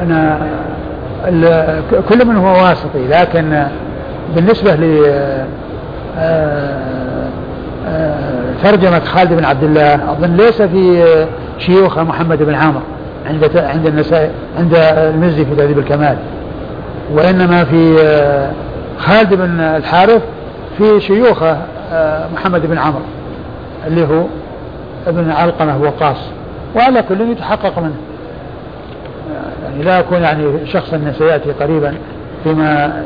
أنا كل من هو واسطي لكن بالنسبة ل آه، آه، ترجمة خالد بن عبد الله أظن ليس في شيوخ محمد بن عامر عند عند النسائي عند المزي في تهذيب الكمال. وإنما في آه، خالد بن الحارث في شيوخه محمد بن عمرو اللي هو ابن علقمة وقاص. وعلى كل يتحقق منه. يعني لا يكون يعني شخصا سيأتي قريبا فيما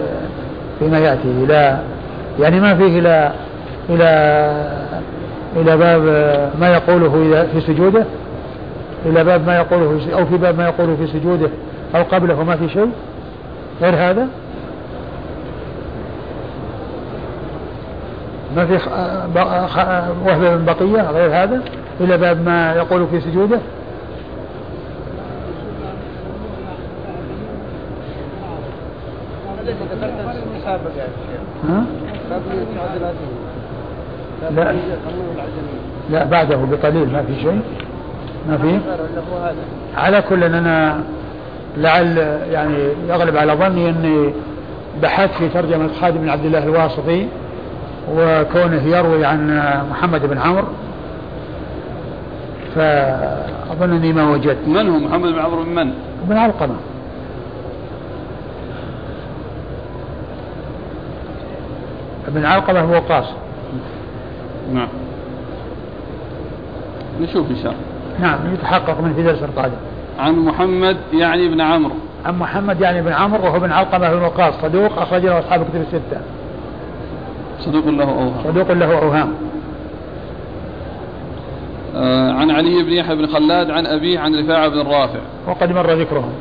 فيما يأتي. لا. يعني ما فيه إلى إلى إلى باب ما يقوله في سجوده إلى باب ما يقوله أو في باب ما يقوله في سجوده أو قبله ما في شيء. غير هذا؟ ما في وهب من بقية غير هذا؟ إلى باب ما يقول في سجوده؟ ها؟ لا. لا بعده بقليل ما في شيء. ما في؟ على كل أنا لعل يعني يغلب على ظني أني بحثت في ترجمة خالد بن عبد الله الواسطي وكونه يروي عن محمد بن عمرو. فأظنني ما وجدت. من هو محمد بن عمرو؟ من من؟ بن علقمة. ابن علقمة هو قاص نعم. نشوف إن شاء الله. نعم يتحقق من في درس القادم. عن محمد يعني ابن عمرو. عن محمد يعني بن عمرو وهو بن علقمة بن وقاص صدوق أخرج له أصحاب كتب الستة. صدوق له أوهام. صدوق له أوهام. آه عن علي بن يحيى بن خلاد عن أبيه عن رفاعة بن رافع. وقد مر ذكرهم.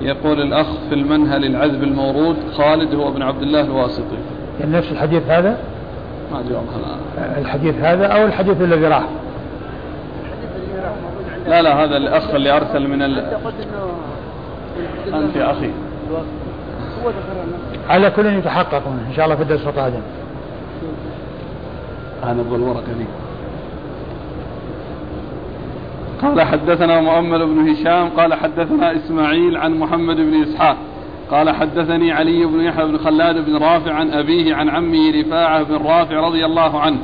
يقول الأخ في المنهل العذب المورود خالد هو ابن عبد الله الواسطي. يعني نفس الحديث هذا؟ ما أدري والله. الحديث هذا أو الحديث الذي راح لا لا هذا الأخ اللي أرسل من ال... أنت يا أخي. على كل يتحقق إن شاء الله في الدرس القادم. أنا أبغى الورقة دي. قال حدثنا مؤمل بن هشام قال حدثنا إسماعيل عن محمد بن إسحاق. قال حدثني علي بن يحيى بن خلاد بن رافع عن أبيه عن عمه رفاعة بن رافع رضي الله عنه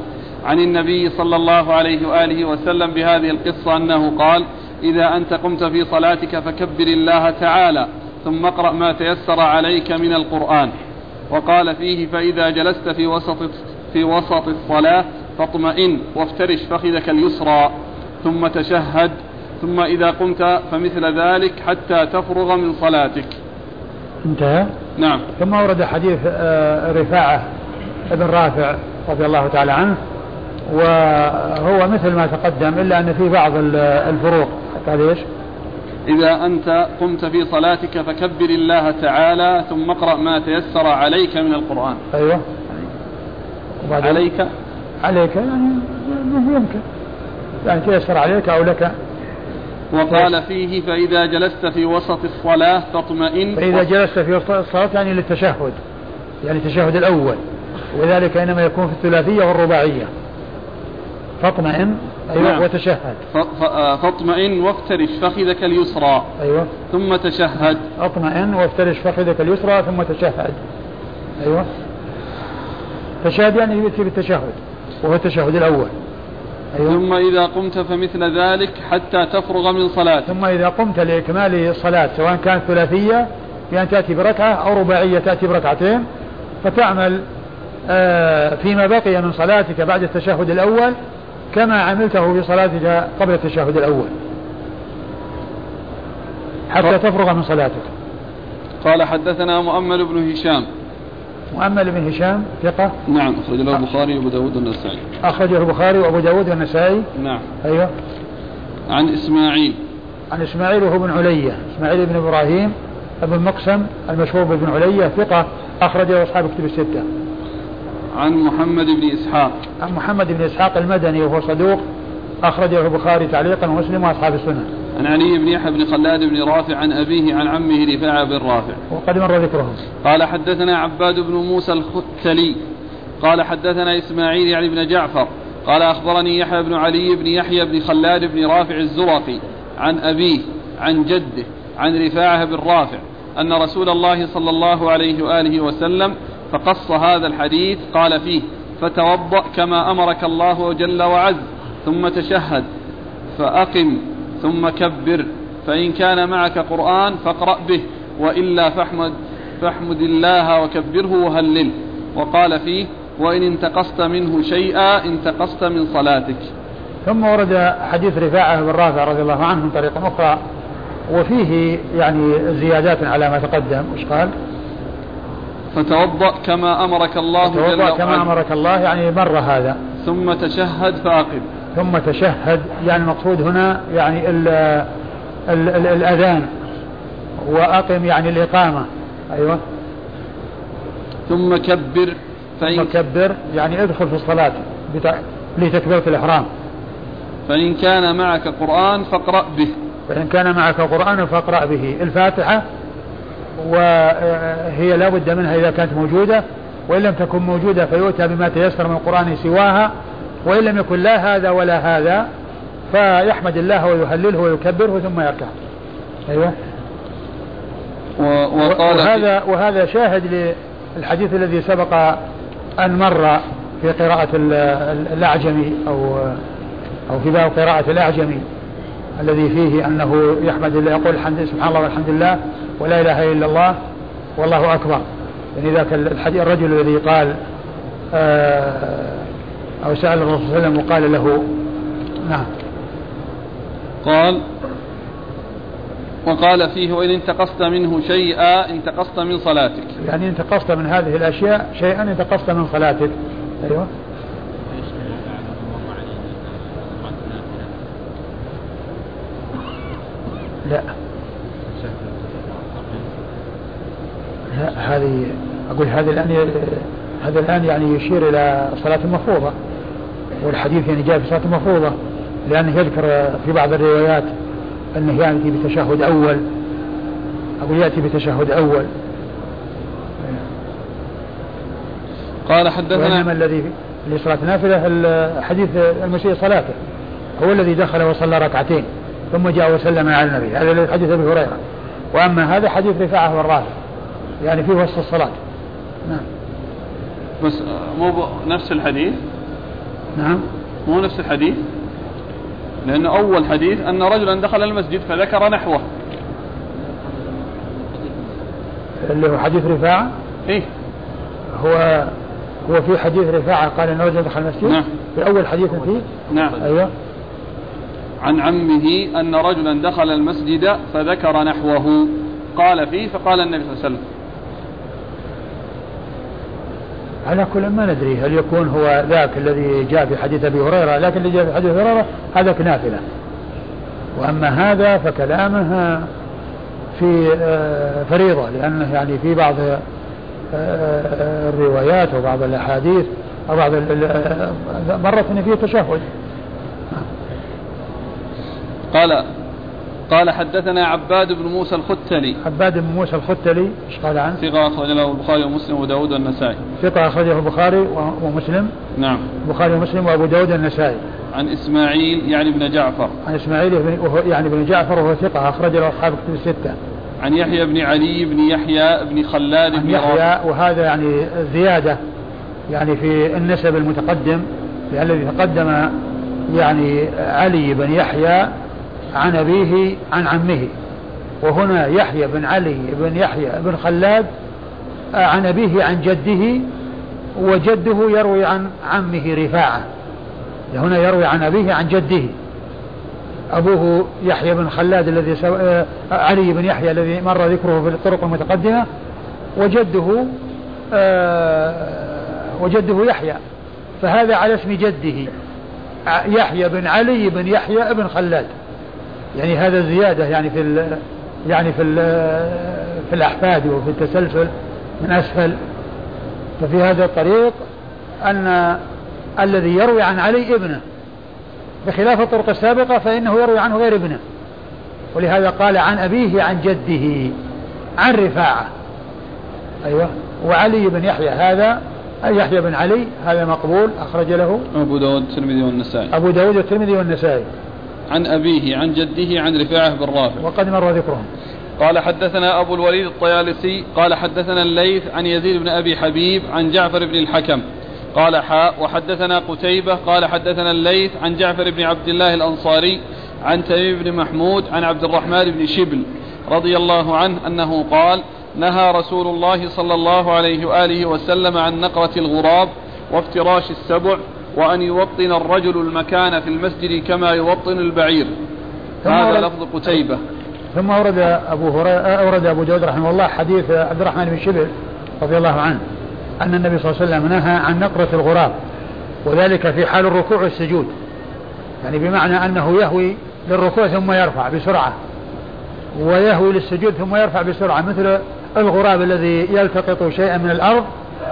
عن النبي صلى الله عليه وآله وسلم بهذه القصة أنه قال إذا أنت قمت في صلاتك فكبر الله تعالى ثم اقرأ ما تيسر عليك من القرآن وقال فيه فإذا جلست في وسط في وسط الصلاة فاطمئن وافترش فخذك اليسرى ثم تشهد ثم إذا قمت فمثل ذلك حتى تفرغ من صلاتك انتهى؟ نعم. ثم ورد حديث آه، رفاعة ابن رافع رضي الله تعالى عنه وهو مثل ما تقدم إلا أن في بعض الفروق. قال إيش؟ إذا أنت قمت في صلاتك فكبر الله تعالى ثم اقرأ ما تيسر عليك من القرآن. أيوه. عليك؟ عليك يعني يمكن. يعني تيسر عليك أو لك. وقال فيه فإذا جلست في وسط الصلاة فاطمئن. فإذا جلست في وسط الصلاة يعني للتشهد يعني التشهد الأول وذلك إنما يكون في الثلاثية والرباعية. فاطمئن أيوة نعم. وتشهد. آه، فاطمئن وافترش فخذك اليسرى. أيوة. ثم تشهد. اطمئن وافترش فخذك اليسرى ثم تشهد. أيوة. تشهد يعني يأتي بالتشهد وهو التشهد الأول. أيوة. ثم إذا قمت فمثل ذلك حتى تفرغ من صلاة. ثم إذا قمت لإكمال الصلاة سواء كانت ثلاثية بأن تأتي بركعة أو رباعية تأتي بركعتين فتعمل آه، فيما بقي من صلاتك بعد التشهد الأول كما عملته في صلاتك قبل التشهد الأول. حتى تفرغ من صلاتك. قال حدثنا مؤمل بن هشام. مؤمل بن هشام ثقة. نعم أخرج له البخاري وأبو داود والنسائي. أخرجه البخاري وأبو داود والنسائي. نعم. أيوه. عن إسماعيل. عن إسماعيل وهو بن علية إسماعيل بن إبراهيم ابن مقسم المشهور بن علية ثقة. أخرجه أصحاب كتب الستة. عن محمد بن إسحاق. عن محمد بن إسحاق المدني وهو صدوق. أخرجه البخاري تعليقا ومسلم وأصحاب السنة. عن علي بن يحيى بن خلاد بن رافع عن أبيه عن عمه رفاعة بن رافع. وقد مر ذكرهم. قال حدثنا عباد بن موسى الختلي قال حدثنا إسماعيل يعني بن جعفر. قال أخبرني يحيى بن علي بن يحيى بن خلاد بن رافع الزرقي عن أبيه عن جده عن رفاعة بن رافع أن رسول الله صلى الله عليه وآله وسلم فقص هذا الحديث قال فيه فتوضأ كما أمرك الله جل وعز ثم تشهد فأقم ثم كبر. فإن كان معك قرآن فاقرأ به وإلا فاحمد فاحمد الله وكبره وهلل. وقال فيه وإن انتقصت منه شيئا انتقصت من صلاتك. ثم ورد حديث رفاعة بن رافع رضي الله عنه من طريق أخرى وفيه يعني زيادات على ما تقدم. وش قال؟ فتوضأ كما أمرك الله جل وعلا. كما أمرك الله يعني مر هذا. ثم تشهد فأقم ثم تشهد يعني المقصود هنا يعني ال ال ال الأذان وأقم يعني الإقامة. أيوة. ثم كبر فإن ثم كبر يعني ادخل في الصلاة لتكبيرة الإحرام. فإن كان معك قرآن فاقرأ به. فإن كان معك قرآن فاقرأ به. الفاتحة وهي لا بد منها إذا كانت موجودة وإن لم تكن موجودة فيؤتى بما تيسر من القرآن سواها. وإن لم يكن لا هذا ولا هذا فيحمد الله ويهلله ويكبره ثم يركع. أيوه. وقال وهذا وهذا شاهد للحديث الذي سبق أن مر في قراءة الأعجمي أو أو في باب قراءة الأعجمي الذي فيه أنه يحمد الله يقول الحمد سبحان الله والحمد لله ولا إله إلا الله والله أكبر. يعني ذاك الحديث الرجل الذي قال آه، أو سأل الرسول صلى الله عليه وسلم وقال له نعم. قال وقال فيه وإن انتقصت منه شيئا انتقصت من صلاتك. يعني انتقصت من هذه الأشياء شيئا انتقصت من صلاتك. أيوه. لا. لا هذه أقول هذا الآن هذا الآن يعني يشير إلى صلاة المفروضة والحديث يعني جاء في صلاة المفروضة لأنه يذكر في بعض الروايات أنه يأتي بتشهد أول. أقول يأتي بتشهد أول. قال حدثنا وإنما الذي لصلاة نافلة حديث المسيء صلاته. هو الذي دخل وصلى ركعتين ثم جاء وسلم على النبي. هذا حديث أبي هريرة. وأما هذا حديث رفاعة والرافع. يعني في وسط الصلاة. نعم. بس مو نفس الحديث؟ نعم. مو نفس الحديث؟ لأن أول حديث أن رجلا دخل المسجد فذكر نحوه. اللي هو حديث رفاعة؟ إيه. هو هو في حديث رفاعة قال أن رجل دخل المسجد؟ نعم. في أول حديث فيه؟ نعم. أيوه. عن عمه أن رجلا دخل المسجد فذكر نحوه. قال فيه فقال النبي صلى الله عليه وسلم على كل ما ندري هل يكون هو ذاك الذي جاء في حديث أبي هريرة لكن اللي جاء في حديث هريرة هذاك نافلة. وأما هذا فكلامه في آه، فريضة لأنه يعني في بعض آه، الروايات وبعض الأحاديث أو بعض مرت ان فيه تشهد. قال قال حدثنا عباد بن موسى الختلي. عباد بن موسى الختلي إيش قال عنه؟ ثقة أخرج له البخاري ومسلم وداود والنسائي. ثقة أخرجه البخاري ومسلم. نعم. البخاري ومسلم وأبو داود والنسائي. عن إسماعيل يعني بن جعفر. عن إسماعيل يعني بن جعفر وهو ثقة أخرج له أصحاب كتب الستة. عن يحيى بن علي بن يحيى بن خلاد بن يحيى وهذا يعني زيادة يعني في النسب المتقدم لأن الذي تقدم يعني علي بن يحيى عن أبيه عن عمه. وهنا يحيى بن علي بن يحيى بن خلاد آه، عن أبيه عن جده وجده يروي عن عمه رفاعة. هنا يروي عن أبيه عن جده. أبوه يحيى بن خلاد الذي سو... آه، علي بن يحيى الذي مر ذكره في الطرق المتقدمة. وجده آه، وجده يحيى. فهذا على اسم جده يحيى بن علي بن يحيى بن خلاد. يعني هذا زيادة يعني في يعني في في الأحفاد وفي التسلسل من أسفل. ففي هذا الطريق أن الذي يروي عن علي ابنه بخلاف الطرق السابقة فإنه يروي عنه غير ابنه. ولهذا قال عن أبيه عن جده عن رفاعة. أيوة. وعلي بن يحيى. هذا يحيى بن علي هذا مقبول أخرج له أبو داود الترمذي والنسائي. أبو داود الترمذي والنسائي. عن أبيه عن جده عن رفاعة بن رافع. وقد مر ذكرهم. قال حدثنا أبو الوليد الطيالسي قال حدثنا الليث عن يزيد بن أبي حبيب عن جعفر بن الحكم. قال حاء وحدثنا قتيبة قال حدثنا الليث عن جعفر بن عبد الله الأنصاري عن تميم بن محمود عن عبد الرحمن بن شبل رضي الله عنه أنه قال نهى رسول الله صلى الله عليه وآله وسلم عن نقرة الغراب وافتراش السبع وأن يوطن الرجل المكان في المسجد كما يوطن البعير. هذا لفظ قتيبة. ثم أورد أبو هريرة أورد أبو داود رحمه الله حديث عبد الرحمن بن شبل رضي الله عنه أن النبي صلى الله عليه وسلم نهى عن نقرة الغراب وذلك في حال الركوع والسجود يعني بمعنى أنه يهوي للركوع ثم يرفع بسرعة ويهوي للسجود ثم يرفع بسرعة مثل الغراب الذي يلتقط شيئا من الأرض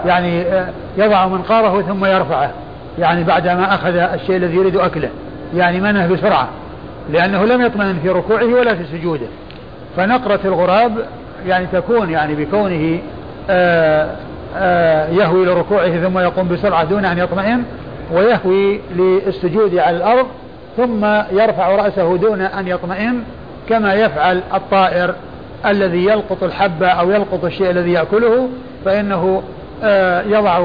يعني آه، يضع منقاره ثم يرفعه. يعني بعدما أخذ الشيء الذي يريد أكله يعني منه بسرعة لأنه لم يطمئن في ركوعه ولا في سجوده. فنقرة الغراب يعني تكون يعني بكونه آآ آه، آآ آه، يهوي لركوعه ثم يقوم بسرعة دون أن يطمئن ويهوي للسجود على الأرض ثم يرفع رأسه دون أن يطمئن كما يفعل الطائر الذي يلقط الحبة أو يلقط الشيء الذي يأكله فإنه آه، يضع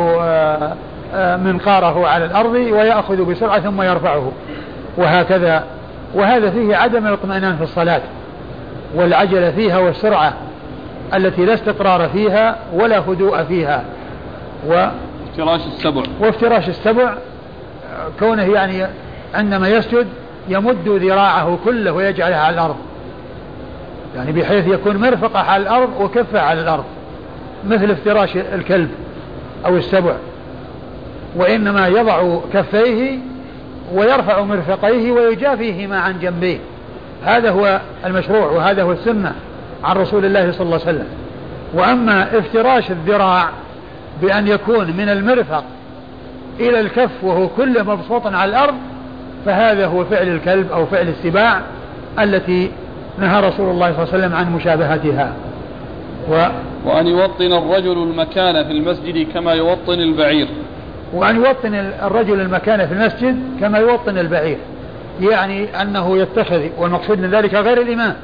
منقاره على الأرض ويأخذ بسرعة ثم يرفعه. وهكذا وهذا فيه عدم الاطمئنان في الصلاة والعجلة فيها والسرعة التي لا استقرار فيها ولا هدوء فيها. و افتراش السبع. وافتراش السبع كونه يعني عندما يسجد يمد ذراعه كله ويجعلها على الأرض. يعني بحيث يكون مرفقة على الأرض وكفة على الأرض مثل افتراش الكلب أو السبع. وإنما يضع كفيه ويرفع مرفقيه ويجافيهما عن جنبيه. هذا هو المشروع وهذا هو السنة عن رسول الله صلى الله عليه وسلم. وأما افتراش الذراع بأن يكون من المرفق إلى الكف وهو كله مبسوط على الأرض فهذا هو فعل الكلب أو فعل السباع التي نهى رسول الله صلى الله عليه وسلم عن مشابهتها. و وأن يوطن الرجل المكان في المسجد كما يوطن البعير. وأن يوطن الرجل المكان في المسجد كما يوطن البعير. يعني أنه يتخذ والمقصود من ذلك غير الإمام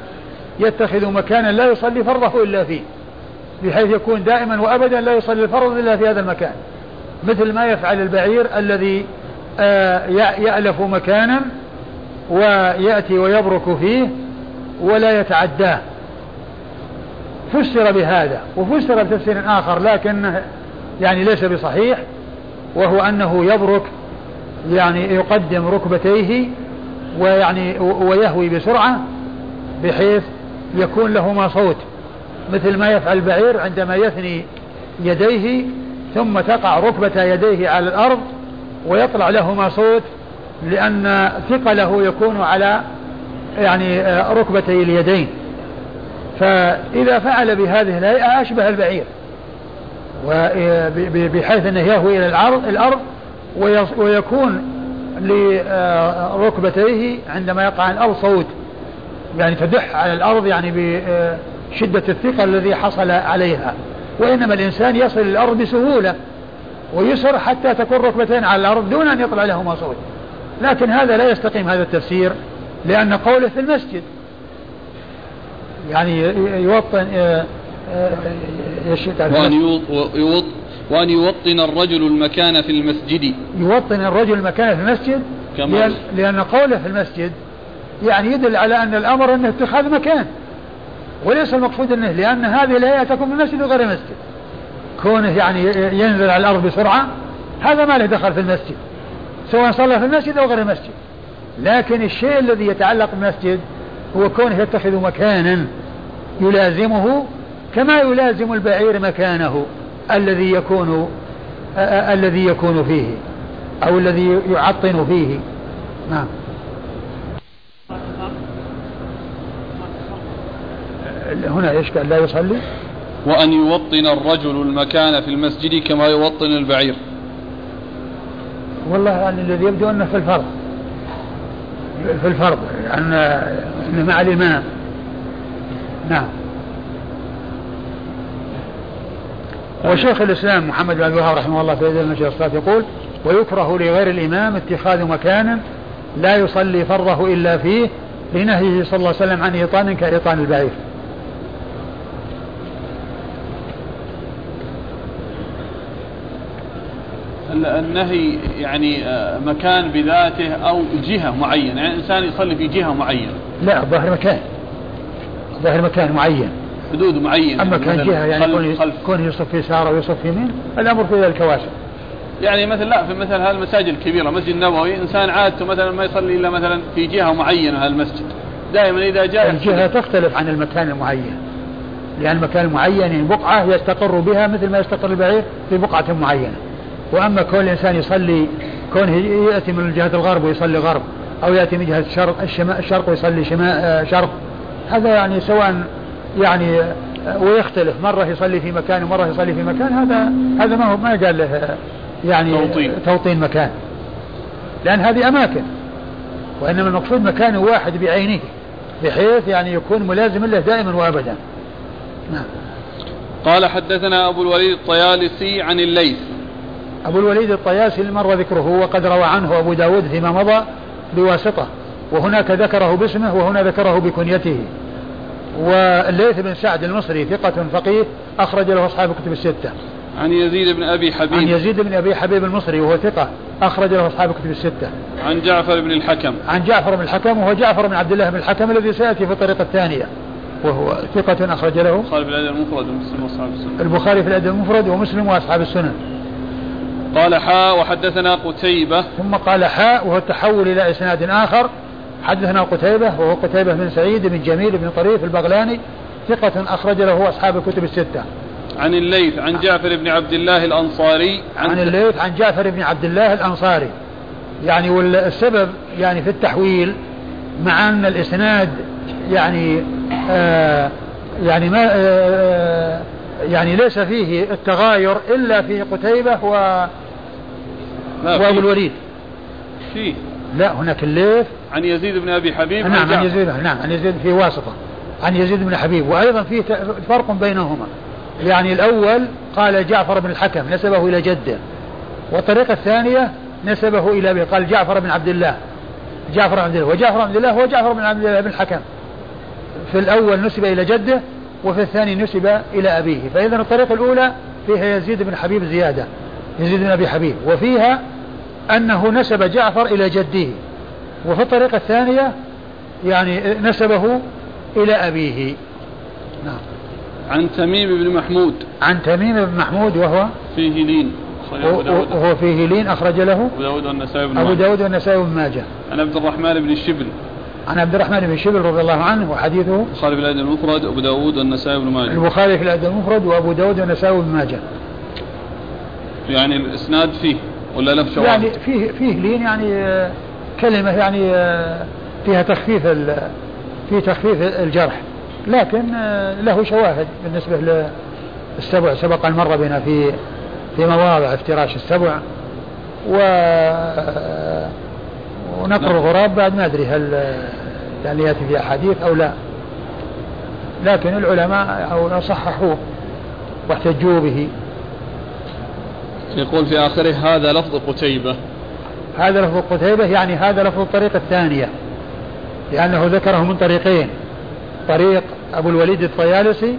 يتخذ مكانا لا يصلي فرضه إلا فيه بحيث يكون دائما وأبدا لا يصلي الفرض إلا في هذا المكان. مثل ما يفعل البعير الذي آه، يألف مكانا ويأتي ويبرك فيه ولا يتعداه. فسر بهذا وفسر بتفسير آخر لكن يعني ليس بصحيح. وهو أنه يبرك يعني يقدم ركبتيه ويعني ويهوي بسرعة بحيث يكون لهما صوت مثل ما يفعل البعير عندما يثني يديه ثم تقع ركبة يديه على الأرض ويطلع لهما صوت لأن ثقله يكون على يعني ركبتي اليدين. فإذا فعل بهذه الهيئة أشبه البعير. بحيث أنه يهوي إلى الأرض, الأرض ويكون لركبتيه عندما يقع الأرض صوت. يعني تدح على الأرض يعني بشدة الثقل الذي حصل عليها. وإنما الإنسان يصل الأرض بسهولة ويسر حتى تكون ركبتين على الأرض دون أن يطلع لهما صوت. لكن هذا لا يستقيم هذا التفسير لأن قوله في المسجد يعني يوطن وأن يوط وأن يوطن الرجل المكان في المسجد يوطن الرجل المكان في المسجد لأن, لأن قوله في المسجد يعني يدل على أن الأمر أنه اتخاذ مكان وليس المقصود أنه لأن هذه الهيئة تكون في المسجد وغير المسجد كونه يعني ينزل على الأرض بسرعة هذا ما له دخل في المسجد سواء صلى في المسجد أو غير المسجد لكن الشيء الذي يتعلق بالمسجد هو كونه يتخذ مكانا يلازمه كما يلازم البعير مكانه الذي يكون الذي يكون فيه أو الذي يعطن فيه. نعم. هنا إيش قال؟ لا يصلي؟ وأن يوطن الرجل المكان في المسجد كما يوطن البعير. والله يعني الذي يبدو أنه في الفرض. في الفرض أن يعني مع الإمام. نعم. وشيخ الإسلام محمد بن عبد الوهاب رحمه الله في هذه المشي الصلاة يقول ويكره لغير الإمام اتخاذ مكان لا يصلي فرضه إلا فيه لنهيه صلى الله عليه وسلم عن إيطان كإيطان البعير. النهي يعني آه، مكان بذاته أو جهة معينة، يعني الإنسان يصلي في جهة معينة. لا ظهر مكان. ظهر مكان معين. حدود معينة أما كان جهة يعني كون كون يصف يسار ويصف يمين الأمر في ذلك واسع. يعني مثلا لا في مثل هالمساجد الكبيرة مسجد النبوي إنسان عادته مثلا ما يصلي إلا مثلا في جهة معينة هالمسجد. دائما إذا جاء الجهة تختلف عن المكان المعين. لأن المكان المعين يعني بقعة يستقر بها مثل ما يستقر البعير في بقعة معينة. وأما كون الإنسان يصلي كونه يأتي من جهة الغرب ويصلي غرب أو يأتي من جهة الشرق الشرق ويصلي شمال آه، شرق هذا يعني سواء يعني ويختلف مرة يصلي في مكان ومرة يصلي في مكان هذا هذا ما هو ما قال له يعني توطين, توطين مكان. لأن هذه أماكن وإنما المقصود مكان واحد بعينه بحيث يعني يكون ملازما له دائما وأبدا. نعم. قال حدثنا أبو الوليد الطيالسي عن الليث. أبو الوليد الطيالسي مر ذكره وقد روى عنه أبو داود فيما مضى بواسطة وهناك ذكره باسمه وهنا ذكره بكنيته. والليث بن سعد المصري ثقة فقيه أخرج له أصحاب الكتب الستة. عن يزيد بن أبي حبيب. عن يزيد بن أبي حبيب المصري وهو ثقة أخرج له أصحاب الكتب الستة. عن جعفر بن الحكم. عن جعفر بن الحكم وهو جعفر بن عبد الله بن الحكم الذي سيأتي في الطريقة الثانية. وهو ثقة أخرج له البخاري في الأدب المفرد ومسلم وأصحاب السنن البخاري في الأدب المفرد ومسلم وأصحاب السنن قال حاء وحدثنا قتيبة. ثم قال حاء وهو التحول إلى إسناد آخر. حدثنا قتيبة وهو قتيبة بن سعيد بن جميل بن طريف البغلاني ثقة أخرج له أصحاب الكتب الستة. عن الليث عن جعفر بن عبد الله الأنصاري. عن, عن الليث عن جعفر بن عبد الله الأنصاري. يعني والسبب يعني في التحويل مع أن الإسناد يعني آه يعني ما آه يعني ليس فيه التغاير إلا في قتيبة و وأبو الوليد. فيه. لا هناك الليث. عن يزيد بن أبي حبيب نعم عن يزيد نعم عن يزيد في واسطة. عن يزيد بن حبيب وأيضا في فرق بينهما. يعني الأول قال جعفر بن الحكم نسبه إلى جده والطريقة الثانية نسبه إلى أبيه قال جعفر بن عبد الله. جعفر بن عبد الله وجعفر بن عبد الله هو جعفر بن عبد الله بن الحكم. في الأول نسب إلى جده وفي الثاني نسب إلى أبيه. فإذا الطريقة الأولى فيها يزيد بن حبيب زيادة يزيد بن أبي حبيب. وفيها أنه نسب جعفر إلى جده وفي الطريقة الثانية يعني نسبه إلى أبيه. نعم. عن تميم بن محمود. عن تميم بن محمود وهو فيه لين وهو فيه لين أخرج له أبو داود والنسائي بن أبو داود والنسائي بن ماجه. عن عبد الرحمن بن الشبل عن عبد الرحمن بن شبل رضي الله عنه وحديثه البخاري في الأدب المفرد وأبو داود والنسائي بن ماجه. البخاري في الأدب المفرد وأبو داود والنسائي بن ماجه. يعني الإسناد فيه. ولا له شواهد؟ يعني فيه فيه لين يعني كلمة يعني فيها تخفيف في تخفيف الجرح لكن له شواهد بالنسبة للسبع سبق أن مر بنا في في مواضع افتراش السبع و ونقر نعم. الغراب بعد ما أدري هل يعني يأتي في أحاديث أو لا لكن العلماء أو صححوه واحتجوا به يقول في آخره هذا لفظ قتيبة. هذا لفظ قتيبة يعني هذا لفظ الطريقة الثانية لأنه ذكره من طريقين طريق أبو الوليد الطيالسي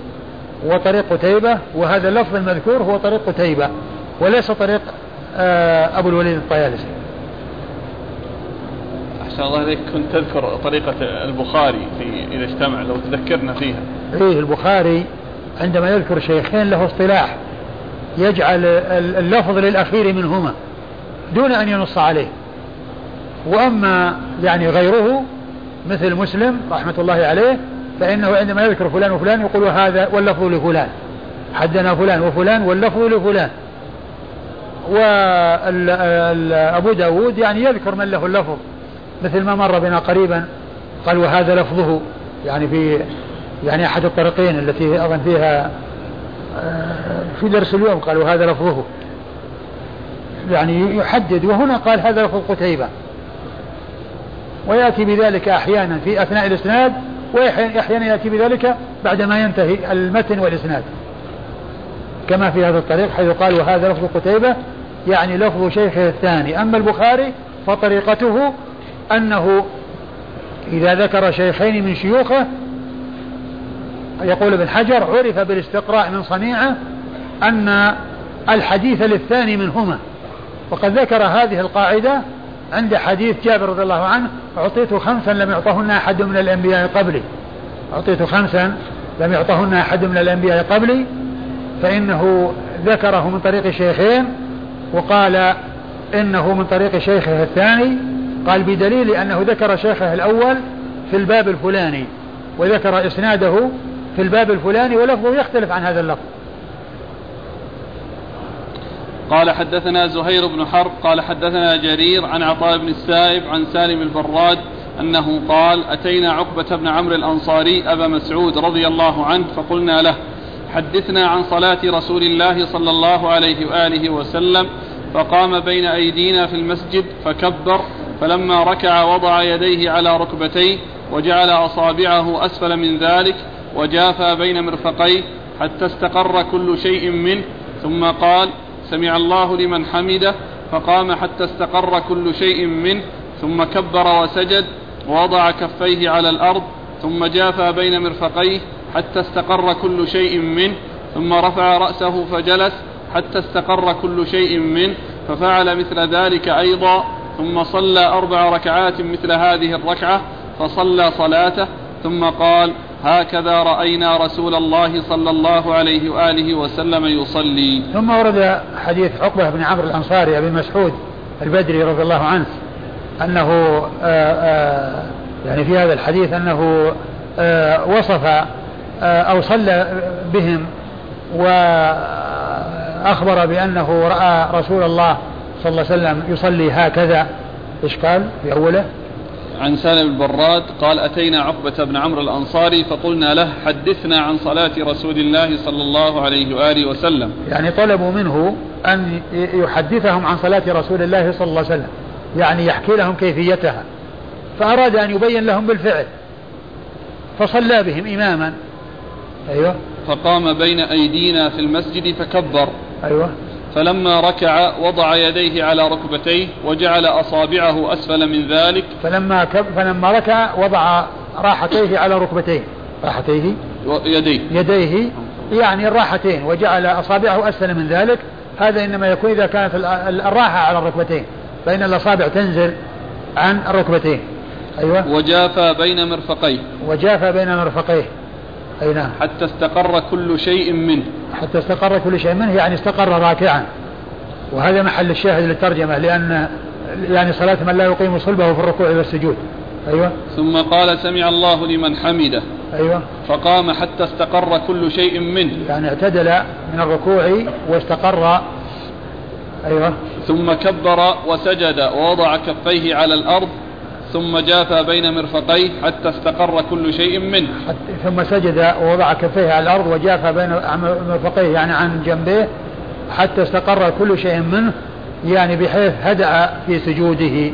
وطريق قتيبة وهذا اللفظ المذكور هو طريق قتيبة وليس طريق آه، أبو الوليد الطيالسي. أحسن الله عليك كنت تذكر طريقة البخاري في إذا اجتمع لو تذكرنا فيها. إيه البخاري عندما يذكر شيخين له اصطلاح. يجعل اللفظ للأخير منهما دون أن ينص عليه. وأما يعني غيره مثل مسلم رحمة الله عليه فإنه عندما يذكر فلان وفلان يقول هذا واللفظ لفلان حدنا فلان وفلان واللفظ لفلان. وأبو داود يعني يذكر من له اللفظ مثل ما مر بنا قريبا قال وهذا لفظه يعني في يعني أحد الطريقين التي أظن فيها في درس اليوم قال وهذا لفظه. يعني يحدد وهنا قال هذا لفظ قتيبة. ويأتي بذلك أحيانا في أثناء الإسناد وأحيانا يأتي بذلك بعدما ينتهي المتن والإسناد. كما في هذا الطريق حيث قال وهذا لفظ قتيبة يعني لفظ شيخه الثاني. أما البخاري فطريقته أنه إذا ذكر شيخين من شيوخه يقول ابن حجر عرف بالاستقراء من صنيعة أن الحديث للثاني منهما. وقد ذكر هذه القاعدة عند حديث جابر رضي الله عنه أعطيت خمسا لم يعطهن أحد من الأنبياء قبلي. أعطيت خمسا لم يعطهن أحد من الأنبياء قبلي فإنه ذكره من طريق شيخين وقال إنه من طريق شيخه الثاني. قال بدليل أنه ذكر شيخه الأول في الباب الفلاني وذكر إسناده في الباب الفلاني ولفظه يختلف عن هذا اللفظ. قال حدثنا زهير بن حرب قال حدثنا جرير عن عطاء بن السائب عن سالم البراد أنه قال أتينا عقبة بن عمرو الأنصاري أبا مسعود رضي الله عنه فقلنا له حدثنا عن صلاة رسول الله صلى الله عليه وآله وسلم فقام بين أيدينا في المسجد فكبر فلما ركع وضع يديه على ركبتيه وجعل أصابعه أسفل من ذلك وجافى بين مرفقيه حتى استقر كل شيء منه ثم قال سمع الله لمن حمده فقام حتى استقر كل شيء منه ثم كبر وسجد ووضع كفيه على الأرض ثم جافى بين مرفقيه حتى استقر كل شيء منه ثم رفع رأسه فجلس حتى استقر كل شيء منه ففعل مثل ذلك أيضا ثم صلى أربع ركعات مثل هذه الركعة فصلى صلاته ثم قال هكذا رأينا رسول الله صلى الله عليه وآله وسلم يصلي. ثم ورد حديث عقبة بن عمرو الأنصاري أبي مسعود البدري رضي الله عنه أنه آآ آه، آه، يعني في هذا الحديث أنه آه، وصف أو صلى بهم وأخبر بأنه رأى رسول الله صلى الله عليه وسلم يصلي هكذا. إيش قال في أوله؟ عن سالم البراد قال أتينا عقبة بن عمرو الأنصاري فقلنا له حدثنا عن صلاة رسول الله صلى الله عليه وآله وسلم. يعني طلبوا منه أن يحدثهم عن صلاة رسول الله صلى الله عليه وسلم يعني يحكي لهم كيفيتها. فأراد أن يبين لهم بالفعل فصلى بهم إماما. أيوه. فقام بين أيدينا في المسجد فكبر. أيوه. فلما ركع وضع يديه على ركبتيه وجعل أصابعه أسفل من ذلك. فلما كب فلما ركع وضع راحتيه على ركبتيه. راحتيه؟ يديه. يديه. يعني الراحتين. وجعل أصابعه أسفل من ذلك. هذا إنما يكون إذا كانت الراحة على الركبتين. فإن الأصابع تنزل عن الركبتين. أيوة. وجافى بين مرفقيه. وجافى بين مرفقيه. أي نعم. حتى استقر كل شيء منه. حتى استقر كل شيء منه يعني استقر راكعا. وهذا محل الشاهد للترجمة لأن يعني صلاة من لا يقيم صلبه في الركوع والسجود أيوة. ثم قال سمع الله لمن حمده. أيوة. فقام حتى استقر كل شيء منه. يعني اعتدل من الركوع واستقر. أيوة. ثم كبر وسجد ووضع كفيه على الأرض. ثم جاث بين مرفقيه حتى استقر كل شيء منه. ثم سجد ووضع كفيه على الأرض وجاث بين مرفقيه يعني عن جنبيه حتى استقر كل شيء منه يعني بحيث هدأ في سجوده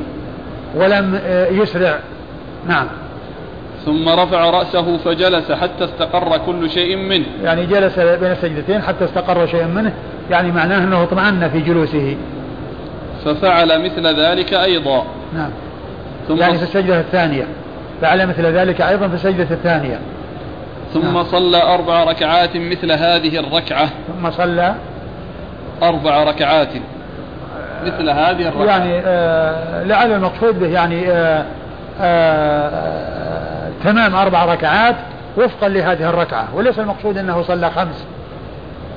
ولم يسرع. نعم. ثم رفع رأسه فجلس حتى استقر كل شيء منه. يعني جلس بين السجدتين حتى استقر شيء منه يعني معناه أنه اطمأن في جلوسه. ففعل مثل ذلك أيضا. نعم. ثم يعني في السجدة الثانية. فعل مثل ذلك أيضا في السجدة الثانية. ثم نعم. صلى أربع ركعات مثل هذه الركعة. ثم صلى أربع ركعات مثل هذه الركعة. يعني آه لعل المقصود به يعني آه آه تمام أربع ركعات وفقا لهذه الركعة. وليس المقصود أنه صلى خمس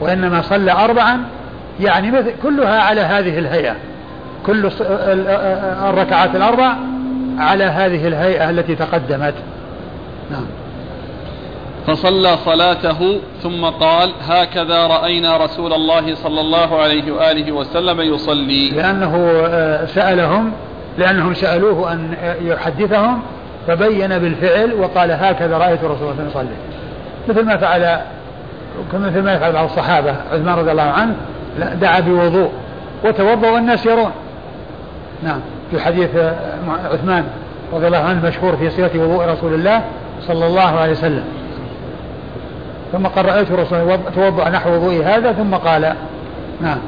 وإنما صلى أربعا. يعني مثل كلها على هذه الهيئة. كل الركعات الأربع على هذه الهيئة التي تقدمت. نعم. فصلى صلاته ثم قال هكذا رأينا رسول الله صلى الله عليه وآله وسلم يصلي. لأنه آه، سألهم لأنهم سألوه أن يحدثهم فبين بالفعل وقال هكذا رأيت رسول الله يصلي. مثل ما فعل مثل ما يفعل بعض الصحابة عثمان رضي الله عنه دعا بوضوء وتوضأ والناس يرون. نعم. في حديث عثمان رضي الله عنه مشهور في صفة وضوء رسول الله صلى الله عليه وسلم. ثم قال رأيت رسول توضأ نحو وضوء هذا ثم قال نعم.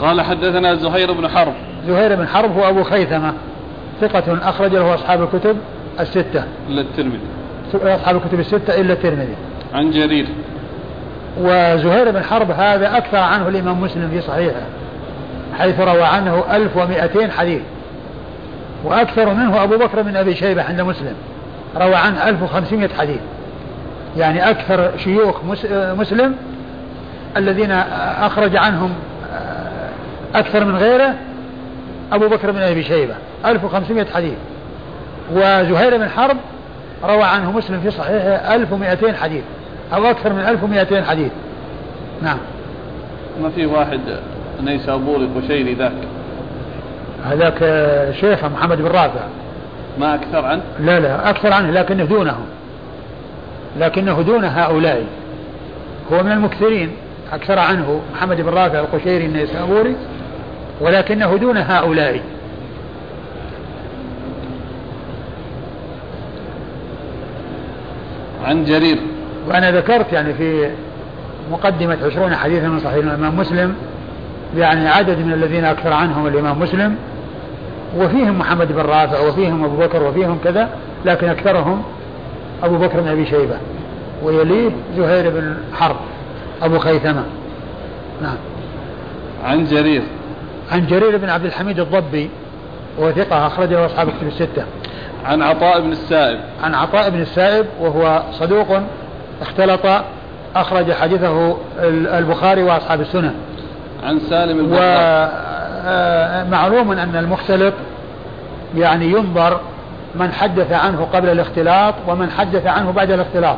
قال حدثنا زهير بن حرب. زهير بن حرب هو أبو خيثمة ثقة أخرج له أصحاب الكتب الستة. إلا الترمذي. أصحاب الكتب الستة إلا الترمذي. عن جرير. وزهير بن حرب هذا أكثر عنه الإمام مسلم في صحيحه حيث روى عنه 1200 حديث. وأكثر منه أبو بكر بن أبي شيبة عند مسلم. روى عنه 1500 حديث. يعني أكثر شيوخ مسلم الذين أخرج عنهم أكثر من غيره أبو بكر بن أبي شيبة. 1500 حديث. وزهير بن حرب روى عنه مسلم في صحيحه 1200 حديث. أو أكثر من 1200 حديث. نعم. ما في واحد نيسابوري قشيري ذاك. هذاك شيخ محمد بن رافع. ما أكثر عنه؟ لا لا أكثر عنه لكنه دونهم. لكنه دون هؤلاء. هو من المكثرين أكثر عنه محمد بن رافع القشيري النيسابوري ولكنه دون هؤلاء. عن جرير. وأنا ذكرت يعني في مقدمة عشرون حديثا من صحيح الإمام مسلم يعني عدد من الذين أكثر عنهم الإمام مسلم. وفيهم محمد بن رافع وفيهم أبو بكر وفيهم كذا لكن أكثرهم أبو بكر بن أبي شيبة ويليه زهير بن حرب أبو خيثمة. نعم. عن جرير. عن جرير بن عبد الحميد الضبي وثقة أخرجه أصحاب كتب الستة. عن عطاء بن السائب. عن عطاء بن السائب وهو صدوق اختلط أخرج حديثه البخاري وأصحاب السنن عن سالم ومعلوم أن المختلط يعني ينظر من حدث عنه قبل الاختلاط ومن حدث عنه بعد الاختلاط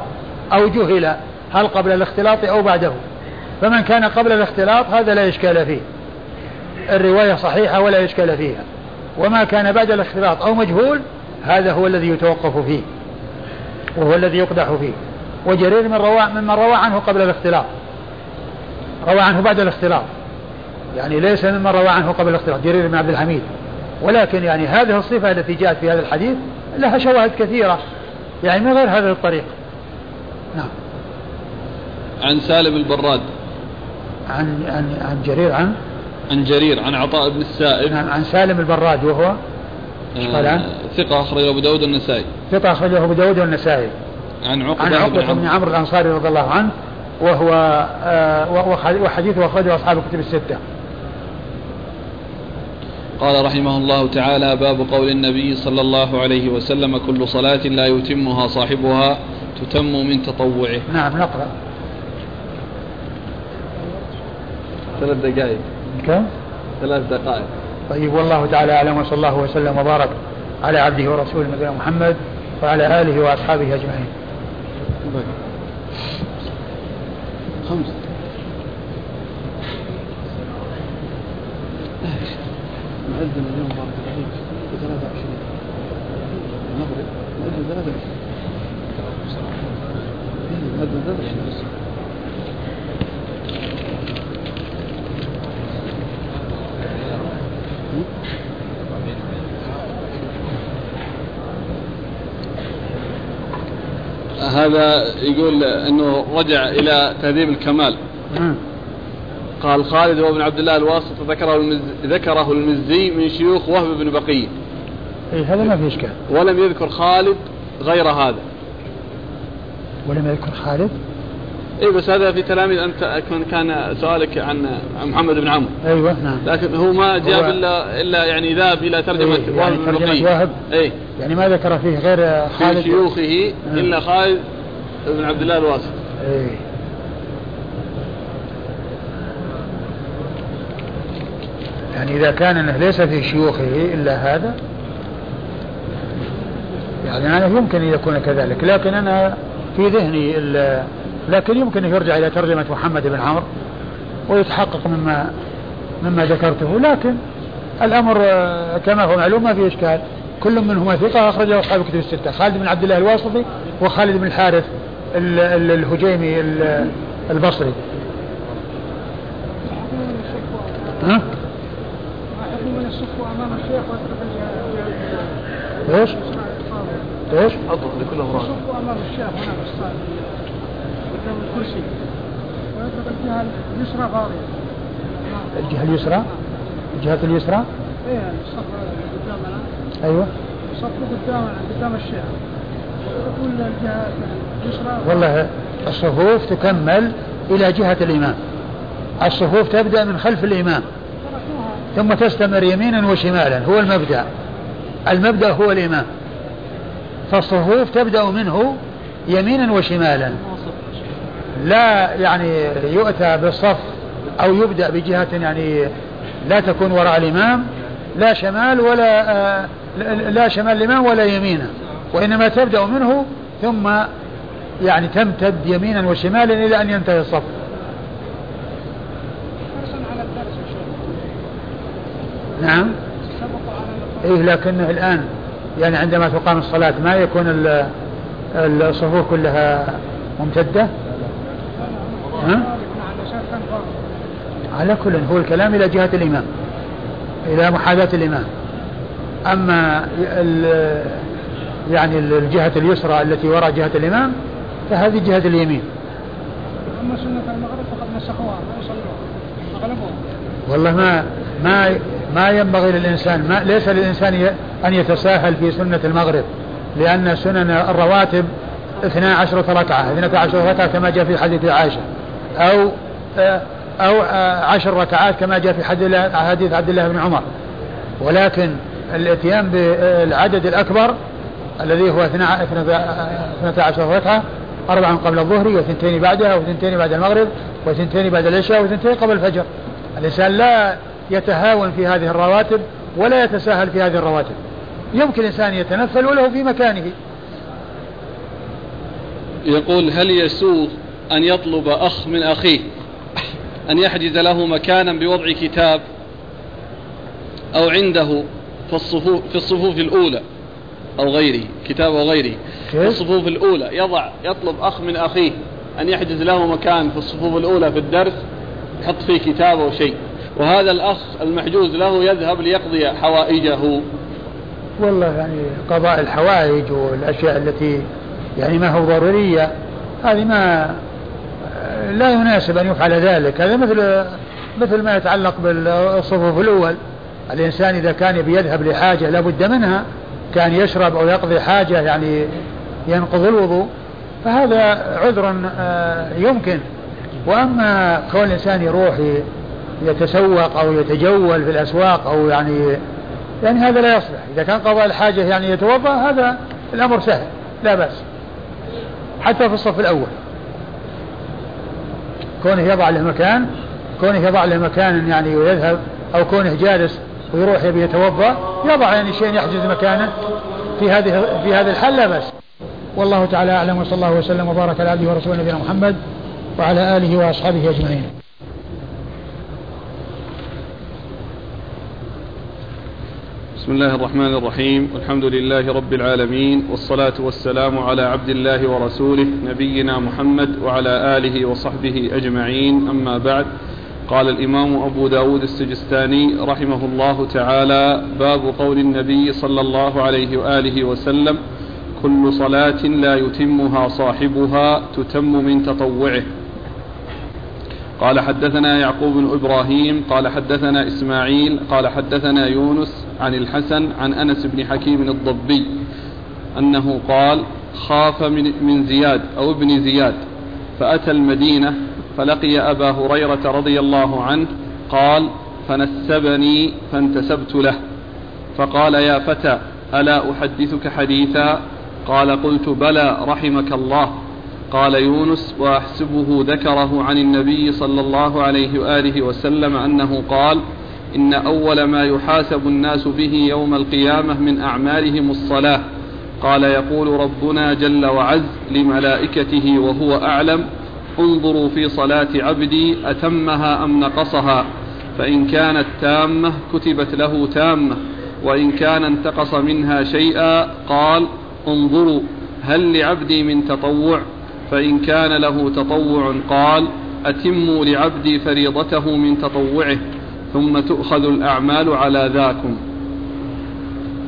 أو جهل هل قبل الاختلاط أو بعده. فمن كان قبل الاختلاط هذا لا إشكال فيه. الرواية صحيحة ولا إشكال فيها. وما كان بعد الاختلاط أو مجهول هذا هو الذي يتوقف فيه وهو الذي يقدح فيه. وجرير من روى ممن روى عنه قبل الاختلاط روى عنه بعد الاختلاط. يعني ليس ممن روى عنه قبل الاختلاط جرير بن عبد الحميد. ولكن يعني هذه الصفة التي جاءت في هذا الحديث لها شواهد كثيرة يعني من غير هذا الطريق. نعم. عن سالم البراد عن عن عن جرير عن؟ عن جرير عن عطاء بن السائب. نعم عن سالم البراد وهو؟ قال عنه؟ ثقة أخرجه أبو داود والنسائي. ثقة أخرجه أبو داود والنسائي. عن عقبة, عن عقبة بن عمرو الأنصاري رضي الله عنه وهو آه وحديثه أخرجه أصحاب الكتب الستة. قال رحمه الله تعالى باب قول النبي صلى الله عليه وسلم كل صلاة لا يتمها صاحبها تتم من تطوعه. نعم نقرأ. ثلاث دقائق. كم؟ ثلاث دقائق. طيب والله تعالى أعلم وصلى الله وسلم وبارك على عبده ورسوله نبينا محمد وعلى آله وأصحابه أجمعين. خمس. مؤذن اليوم بارك الله فيك 23 المغرب مؤذن 23 مؤذن 23 بس هذا يقول إنه رجع إلى تهذيب الكمال. قال خالد وابن عبد الله الواسط ذكره المز... ذكره المزي من شيوخ وهب بن بقية. إيه هذا ما في إشكال. ولم يذكر خالد غير هذا. ولم يذكر خالد؟ اي بس هذا في تلاميذ أنت كان سؤالك عن محمد بن عمرو. أيوه نعم. لكن هو ما جاب هو الا إلا يعني ذهب إلى ترجمة إيه يعني وهب ترجمة وهب. اي يعني ما ذكر فيه غير خالد؟ في شيوخه نعم. إلا خالد بن عبد الله الواسط. اي يعني إذا كان أنه ليس في شيوخه إلا هذا يعني أنا يمكن أن يكون كذلك لكن أنا في ذهني لكن يمكن أن يرجع إلى ترجمة محمد بن عمرو ويتحقق مما مما ذكرته لكن الأمر كما هو معلوم ما في إشكال كل منهما ثقة أخرجه أصحاب كتب الستة خالد بن عبد الله الواسطي وخالد بن الحارث الهجيمي البصري ها؟ الصف أمام الشيخ إيش؟ إيش؟ اضغط لكل اوراق الصف أمام الشيخ هنا في الصالة. قدام الكرسي. ويترك الجهة اليسرى فاضيه الجهة اليسرى؟ الجهة اليسرى؟ إيه الصف قدامنا. أيوه. الصف قدام قدام الشيخ. تقول الجهة اليسرى. والله الصفوف تكمل إلى جهة الإمام. الصفوف تبدأ من خلف الإمام. ثم تستمر يمينا وشمالا هو المبدأ. المبدأ هو الإمام. فالصفوف تبدأ منه يمينا وشمالا. لا يعني يؤتى بالصف أو يبدأ بجهة يعني لا تكون وراء الإمام لا شمال ولا آه لا شمال الإمام ولا يمينا. وإنما تبدأ منه ثم يعني تمتد يمينا وشمالا إلى أن ينتهي الصف. نعم. إيه لكنه الآن يعني عندما تقام الصلاة ما يكون الصفوف كلها ممتدة؟ ها؟ على كل هو الكلام إلى جهة الإمام إلى محاذاة الإمام. أما يعني الجهة اليسرى التي وراء جهة الإمام فهذه جهة اليمين. أما سنة المغرب فقد نسخوها ما يصلوها أغلبهم والله ما ما ما ينبغي للإنسان ما ليس للإنسان أن يتساهل في سنة المغرب لأن سنن الرواتب 12 ركعة 12 ركعة كما جاء في حديث عائشة أو أو عشر ركعات كما جاء في حديث عبد الله بن عمر. ولكن الاتيان بالعدد الأكبر الذي هو 12 ركعة أربع قبل الظهر وثنتين بعدها وثنتين بعد المغرب وثنتين بعد العشاء وثنتين قبل الفجر. الإنسان لا يتهاون في هذه الرواتب ولا يتساهل في هذه الرواتب. يمكن الإنسان يتنفل وله في مكانه. يقول هل يسوغ أن يطلب أخ من أخيه أن يحجز له مكانا بوضع كتاب أو عنده في الصفوف, في الصفوف الأولى أو غيره كتاب أو غيره في الصفوف الأولى يضع يطلب أخ من أخيه أن يحجز له مكان في الصفوف الأولى في الدرس فيه كتاب أو شيء. وهذا الأخ المحجوز له يذهب ليقضي حوائجه. والله يعني قضاء الحوائج والأشياء التي يعني ما هو ضرورية هذه ما لا يناسب أن يفعل ذلك. هذا مثل مثل ما يتعلق بالصفوف الأول. الإنسان إذا كان بيذهب لحاجة لابد منها كان يشرب أو يقضي حاجة يعني ينقض الوضوء فهذا عذر آه، يمكن. وأما كون الإنسان يروح يتسوق أو يتجول في الأسواق أو يعني يعني هذا لا يصلح. إذا كان قضاء الحاجة يعني يتوضأ هذا الأمر سهل لا بأس. حتى في الصف الأول. كونه يضع له مكان كونه يضع له مكان يعني ويذهب أو كونه جالس ويروح يبي يتوضأ يضع يعني شيء يحجز مكانه. في هذه في هذه الحال لا بأس. والله تعالى أعلم وصلى الله وسلم وبارك على عبده ورسوله نبينا محمد. وعلى آله وأصحابه أجمعين. بسم الله الرحمن الرحيم. والحمد لله رب العالمين والصلاة والسلام على عبد الله ورسوله نبينا محمد وعلى آله وصحبه أجمعين. أما بعد قال الإمام أبو داود السجستاني رحمه الله تعالى باب قول النبي صلى الله عليه وآله وسلم كل صلاة لا يتمها صاحبها تتم من تطوعه. قال حدثنا يعقوب بن إبراهيم قال حدثنا إسماعيل قال حدثنا يونس عن الحسن عن أنس بن حكيم الضبي أنه قال خاف من, زياد أو ابن زياد فأتى المدينة فلقي أبا هريرة رضي الله عنه قال فنسبني فانتسبت له. فقال يا فتى ألا أحدثك حديثا؟ قال قلت بلى رحمك الله. قال يونس وأحسبه ذكره عن النبي صلى الله عليه وآله وسلم أنه قال إن أول ما يحاسب الناس به يوم القيامة من أعمالهم الصلاة. قال يقول ربنا جل وعز لملائكته وهو أعلم انظروا في صلاة عبدي أتمها أم نقصها؟ فإن كانت تامة كتبت له تامة وإن كان انتقص منها شيئا قال انظروا هل لعبدي من تطوع؟ فإن كان له تطوع قال أتموا لعبدي فريضته من تطوعه ثم تؤخذ الأعمال على ذاكم.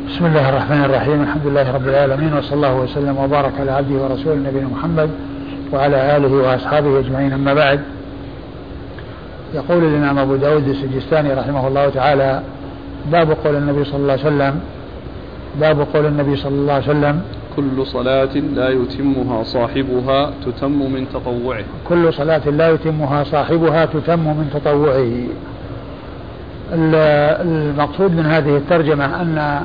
بسم الله الرحمن الرحيم الحمد لله رب العالمين وصلى الله وسلم وبارك على عبده ورسوله نبينا محمد وعلى آله وأصحابه أجمعين. أما بعد يقول الإمام أبو داود السجستاني رحمه الله تعالى باب قول النبي صلى الله عليه وسلم باب قول النبي صلى الله عليه وسلم كل صلاة لا يتمها صاحبها تتم من تطوعه. كل صلاة لا يتمها صاحبها تتم من تطوعه. المقصود من هذه الترجمة أن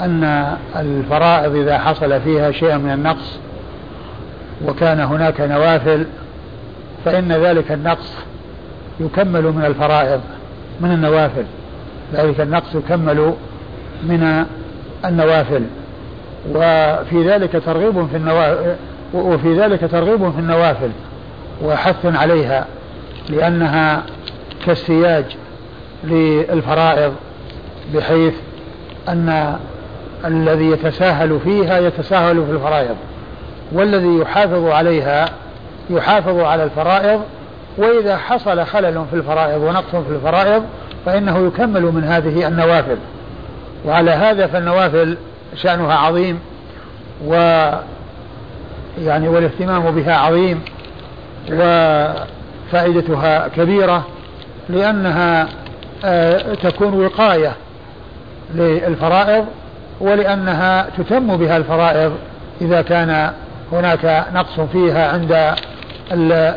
أن الفرائض إذا حصل فيها شيء من النقص وكان هناك نوافل فإن ذلك النقص يكمل من الفرائض من النوافل. ذلك النقص يكمل من النوافل. وفي ذلك ترغيب في النوافل وفي ذلك ترغيب في النوافل وحث عليها لأنها كالسياج للفرائض بحيث أن الذي يتساهل فيها يتساهل في الفرائض والذي يحافظ عليها يحافظ على الفرائض وإذا حصل خلل في الفرائض ونقص في الفرائض فإنه يكمل من هذه النوافل. وعلى هذا فالنوافل شأنها عظيم و يعني والاهتمام بها عظيم وفائدتها كبيرة لأنها آه، تكون وقاية للفرائض ولأنها تتم بها الفرائض إذا كان هناك نقص فيها عند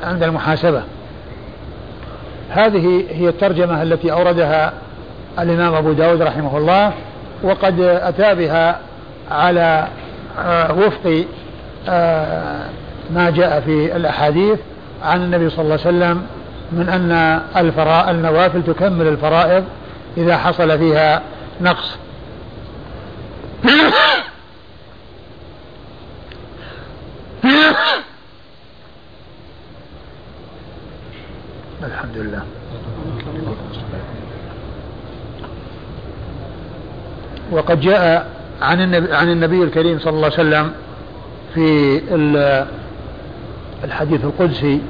عند المحاسبة. هذه هي الترجمة التي أوردها الإمام أبو داود رحمه الله. وقد أتى بها على آه، وفق آه، ما جاء في الأحاديث عن النبي صلى الله عليه وسلم من أن الفراء النوافل تكمل الفرائض إذا حصل فيها نقص. الحمد لله. وقد جاء عن النبي, عن النبي الكريم صلى الله عليه وسلم في الحديث القدسي.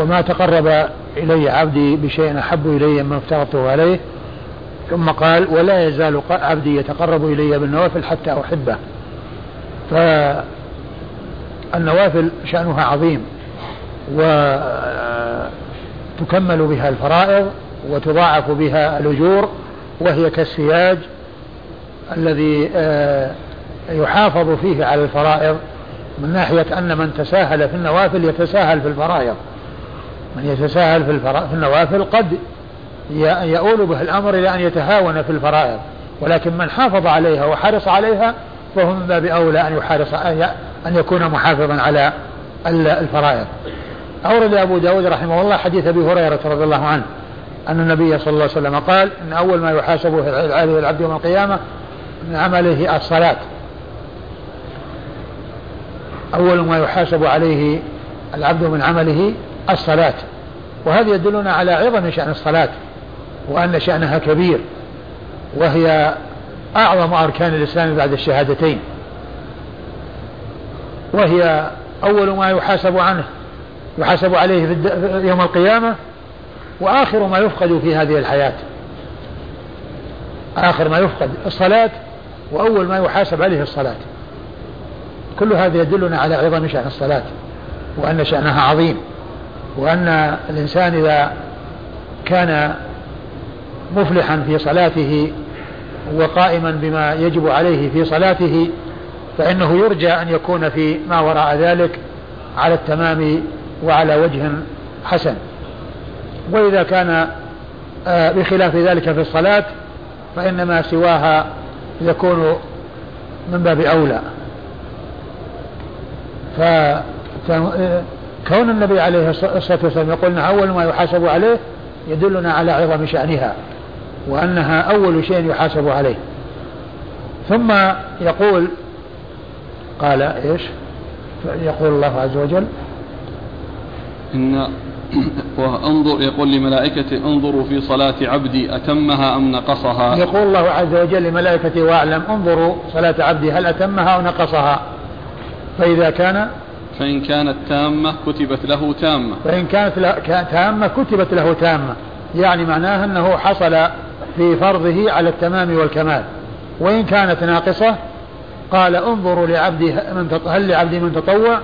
وما تقرب إلي عبدي بشيء أحب إلي مما افترضته عليه. ثم قال ولا يزال عبدي يتقرب إلي بالنوافل حتى أحبه. فالنوافل شأنها عظيم وتكمل بها الفرائض وتضاعف بها الأجور وهي كالسياج الذي آه، يحافظ فيه على الفرائض من ناحية أن من تساهل في النوافل يتساهل في الفرائض. من يتساهل في, في النوافل قد يؤول به الأمر إلى أن يتهاون في الفرائض ولكن من حافظ عليها وحرص عليها فهو من باب أولى أن يحرص أن يكون محافظا على الفرائض. أورد أبو داود رحمه الله حديث أبي هريرة رضي الله عنه أن النبي صلى الله عليه وسلم قال إن أول ما يحاسب عليه العبد يوم القيامة من عمله الصلاة. أول ما يحاسب عليه العبد من عمله الصلاة. وهذا يدلنا على عظم شأن الصلاة وأن شأنها كبير وهي أعظم أركان الإسلام بعد الشهادتين. وهي أول ما يحاسب عنه يحاسب عليه في يوم القيامة وآخر ما يفقد في هذه الحياة. آخر ما يفقد الصلاة وأول ما يحاسب عليه الصلاة. كل هذا يدلنا على عظم شأن الصلاة وأن شأنها عظيم. وأن الإنسان إذا كان مفلحا في صلاته وقائما بما يجب عليه في صلاته فإنه يرجى أن يكون في ما وراء ذلك على التمام وعلى وجه حسن. وإذا كان آه، بخلاف ذلك في الصلاة فإن ما سواها يكون من باب أولى. فكون النبي عليه الصلاة والسلام يقول أول ما يحاسب عليه يدلنا على عظم شأنها وأنها أول شيء يحاسب عليه. ثم يقول قال إيش؟ يقول الله عز وجل إن وانظر يقول لملائكته انظروا في صلاة عبدي أتمها أم نقصها؟ يقول الله عز وجل لملائكته واعلم انظروا صلاة عبدي هل أتمها أو نقصها؟ فإذا كان فإن كانت تامة كتبت له تامة. فإن كانت تامة كتبت له تامة. يعني معناها أنه حصل في فرضه على التمام والكمال. وإن كانت ناقصة قال انظروا لعبدي من هل لعبدي من تطوع؟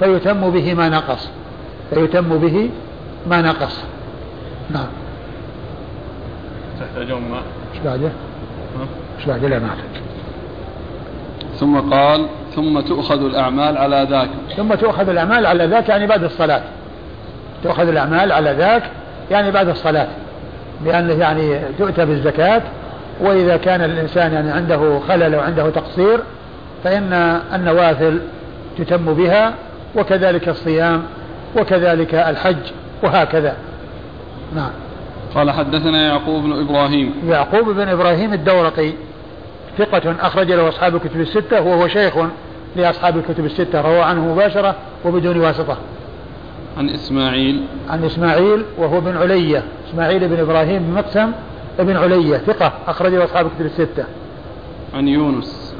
فيتم به ما نقص. فيتم به ما نقص. نعم. تحتاجون ماء إيش بعده؟ إيش بعده؟ لا ما. ثم قال ثم تؤخذ الأعمال على ذاك. ثم تؤخذ الأعمال على ذاك يعني بعد الصلاة. تؤخذ الأعمال على ذاك يعني بعد الصلاة. لأنه يعني تؤتى بالزكاة وإذا كان الإنسان يعني عنده خلل وعنده تقصير فإن النوافل تتم بها وكذلك الصيام وكذلك الحج وهكذا. نعم. قال حدثنا يعقوب بن إبراهيم. يعقوب بن إبراهيم الدورقي. ثقة أخرج له أصحاب الكتب الستة وهو شيخ لأصحاب الكتب الستة روى عنه مباشرة وبدون واسطة. عن إسماعيل. عن إسماعيل وهو بن علية إسماعيل بن إبراهيم بن مقسم بن علية ثقة أخرج له أصحاب الكتب الستة. عن يونس.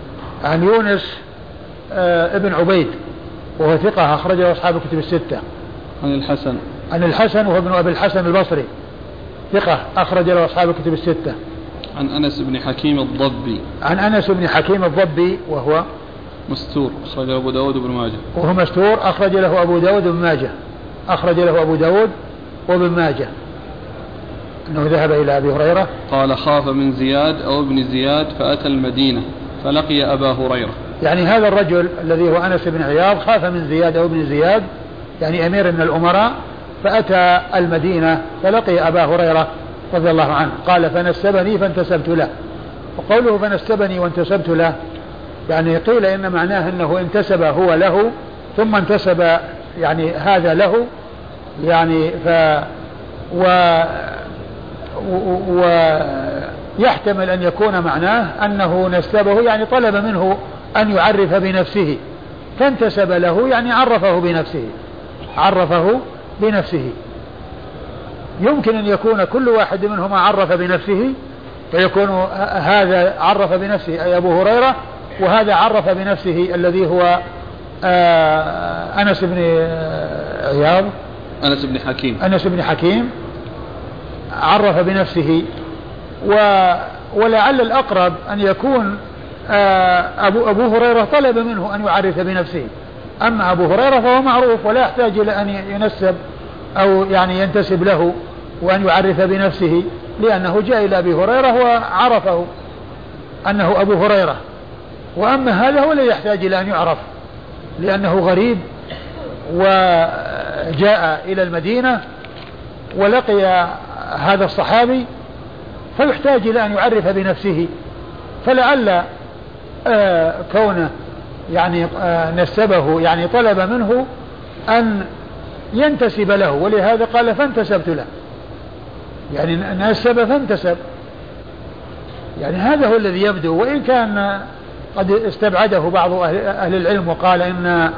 عن يونس آه ابن عبيد وهو ثقة أخرج له أصحاب الكتب الستة. عن الحسن. عن الحسن وهو ابن أبي الحسن البصري ثقة أخرج له أصحاب الكتب الستة. عن أنس بن حكيم الضبي. عن أنس بن حكيم الضبي وهو مستور أخرجه أبو داود بن ماجه. وهو مستور أخرج له أبو داود بن ماجه. أخرج له أبو داود وابن ماجه. أنه ذهب إلى أبي هريرة. قال خاف من زياد أو ابن زياد فأتى المدينة فلقي أبا هريرة. يعني هذا الرجل الذي هو أنس بن عياض خاف من زياد أو ابن زياد يعني أمير من الأمراء فأتى المدينة فلقي أبا هريرة. رضي الله عنه. قال فنسبني فانتسبت له. وقوله فنسبني وانتسبت له. يعني قيل إن معناه أنه انتسب هو له ثم انتسب يعني هذا له. يعني ف و ويحتمل أن يكون معناه أنه نسبه يعني طلب منه أن يعرف بنفسه. فانتسب له يعني عرفه بنفسه. عرفه بنفسه. يمكن أن يكون كل واحد منهما عرف بنفسه فيكون هذا عرف بنفسه أي أبو هريرة وهذا عرف بنفسه الذي هو آه، أنس بن عياض. أنس بن حكيم. أنس بن حكيم عرف بنفسه و ولعل الأقرب أن يكون آه، أبو, أبو هريرة طلب منه أن يعرف بنفسه. أما أبو هريرة فهو معروف ولا يحتاج إلى أن ينسب أو يعني ينتسب له. وأن يعرف بنفسه لأنه جاء إلى أبي هريرة وعرفه أنه أبو هريرة. وأما هذا هو الذي يحتاج إلى أن يعرف لأنه غريب وجاء إلى المدينة ولقي هذا الصحابي فيحتاج إلى أن يعرف بنفسه. فلعل آه كونه يعني آه نسبه يعني طلب منه أن ينتسب له ولهذا قال فانتسبت له. يعني نسب فانتسب يعني هذا هو الذي يبدو وإن كان قد استبعده بعض أهل العلم وقال إن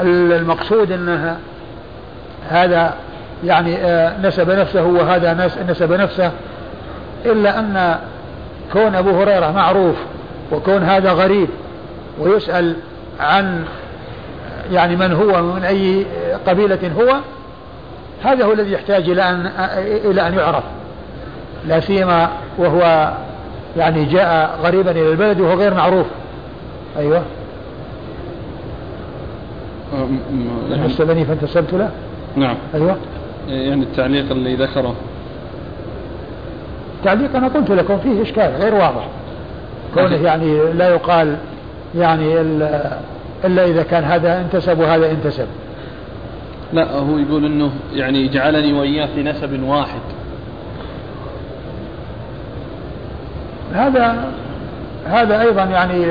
المقصود أنها هذا يعني نسب نفسه وهذا نسب نفسه إلا أن كون أبو هريرة معروف وكون هذا غريب ويسأل عن يعني من هو من أي قبيلة هو هذا هو الذي يحتاج إلى أن إلى أن يعرف. لا سيما وهو يعني جاء غريبا إلى البلد وهو غير معروف. أيوه. نسبني فانتسبت له؟ نعم. أيوه. يعني التعليق اللي ذكره. تعليق أنا قلت لكم فيه إشكال غير واضح. كونه يعني لا يقال يعني إلا إذا كان هذا انتسب وهذا انتسب. لا هو يقول إنه يعني جعلني واياه في نسب واحد. هذا هذا أيضا يعني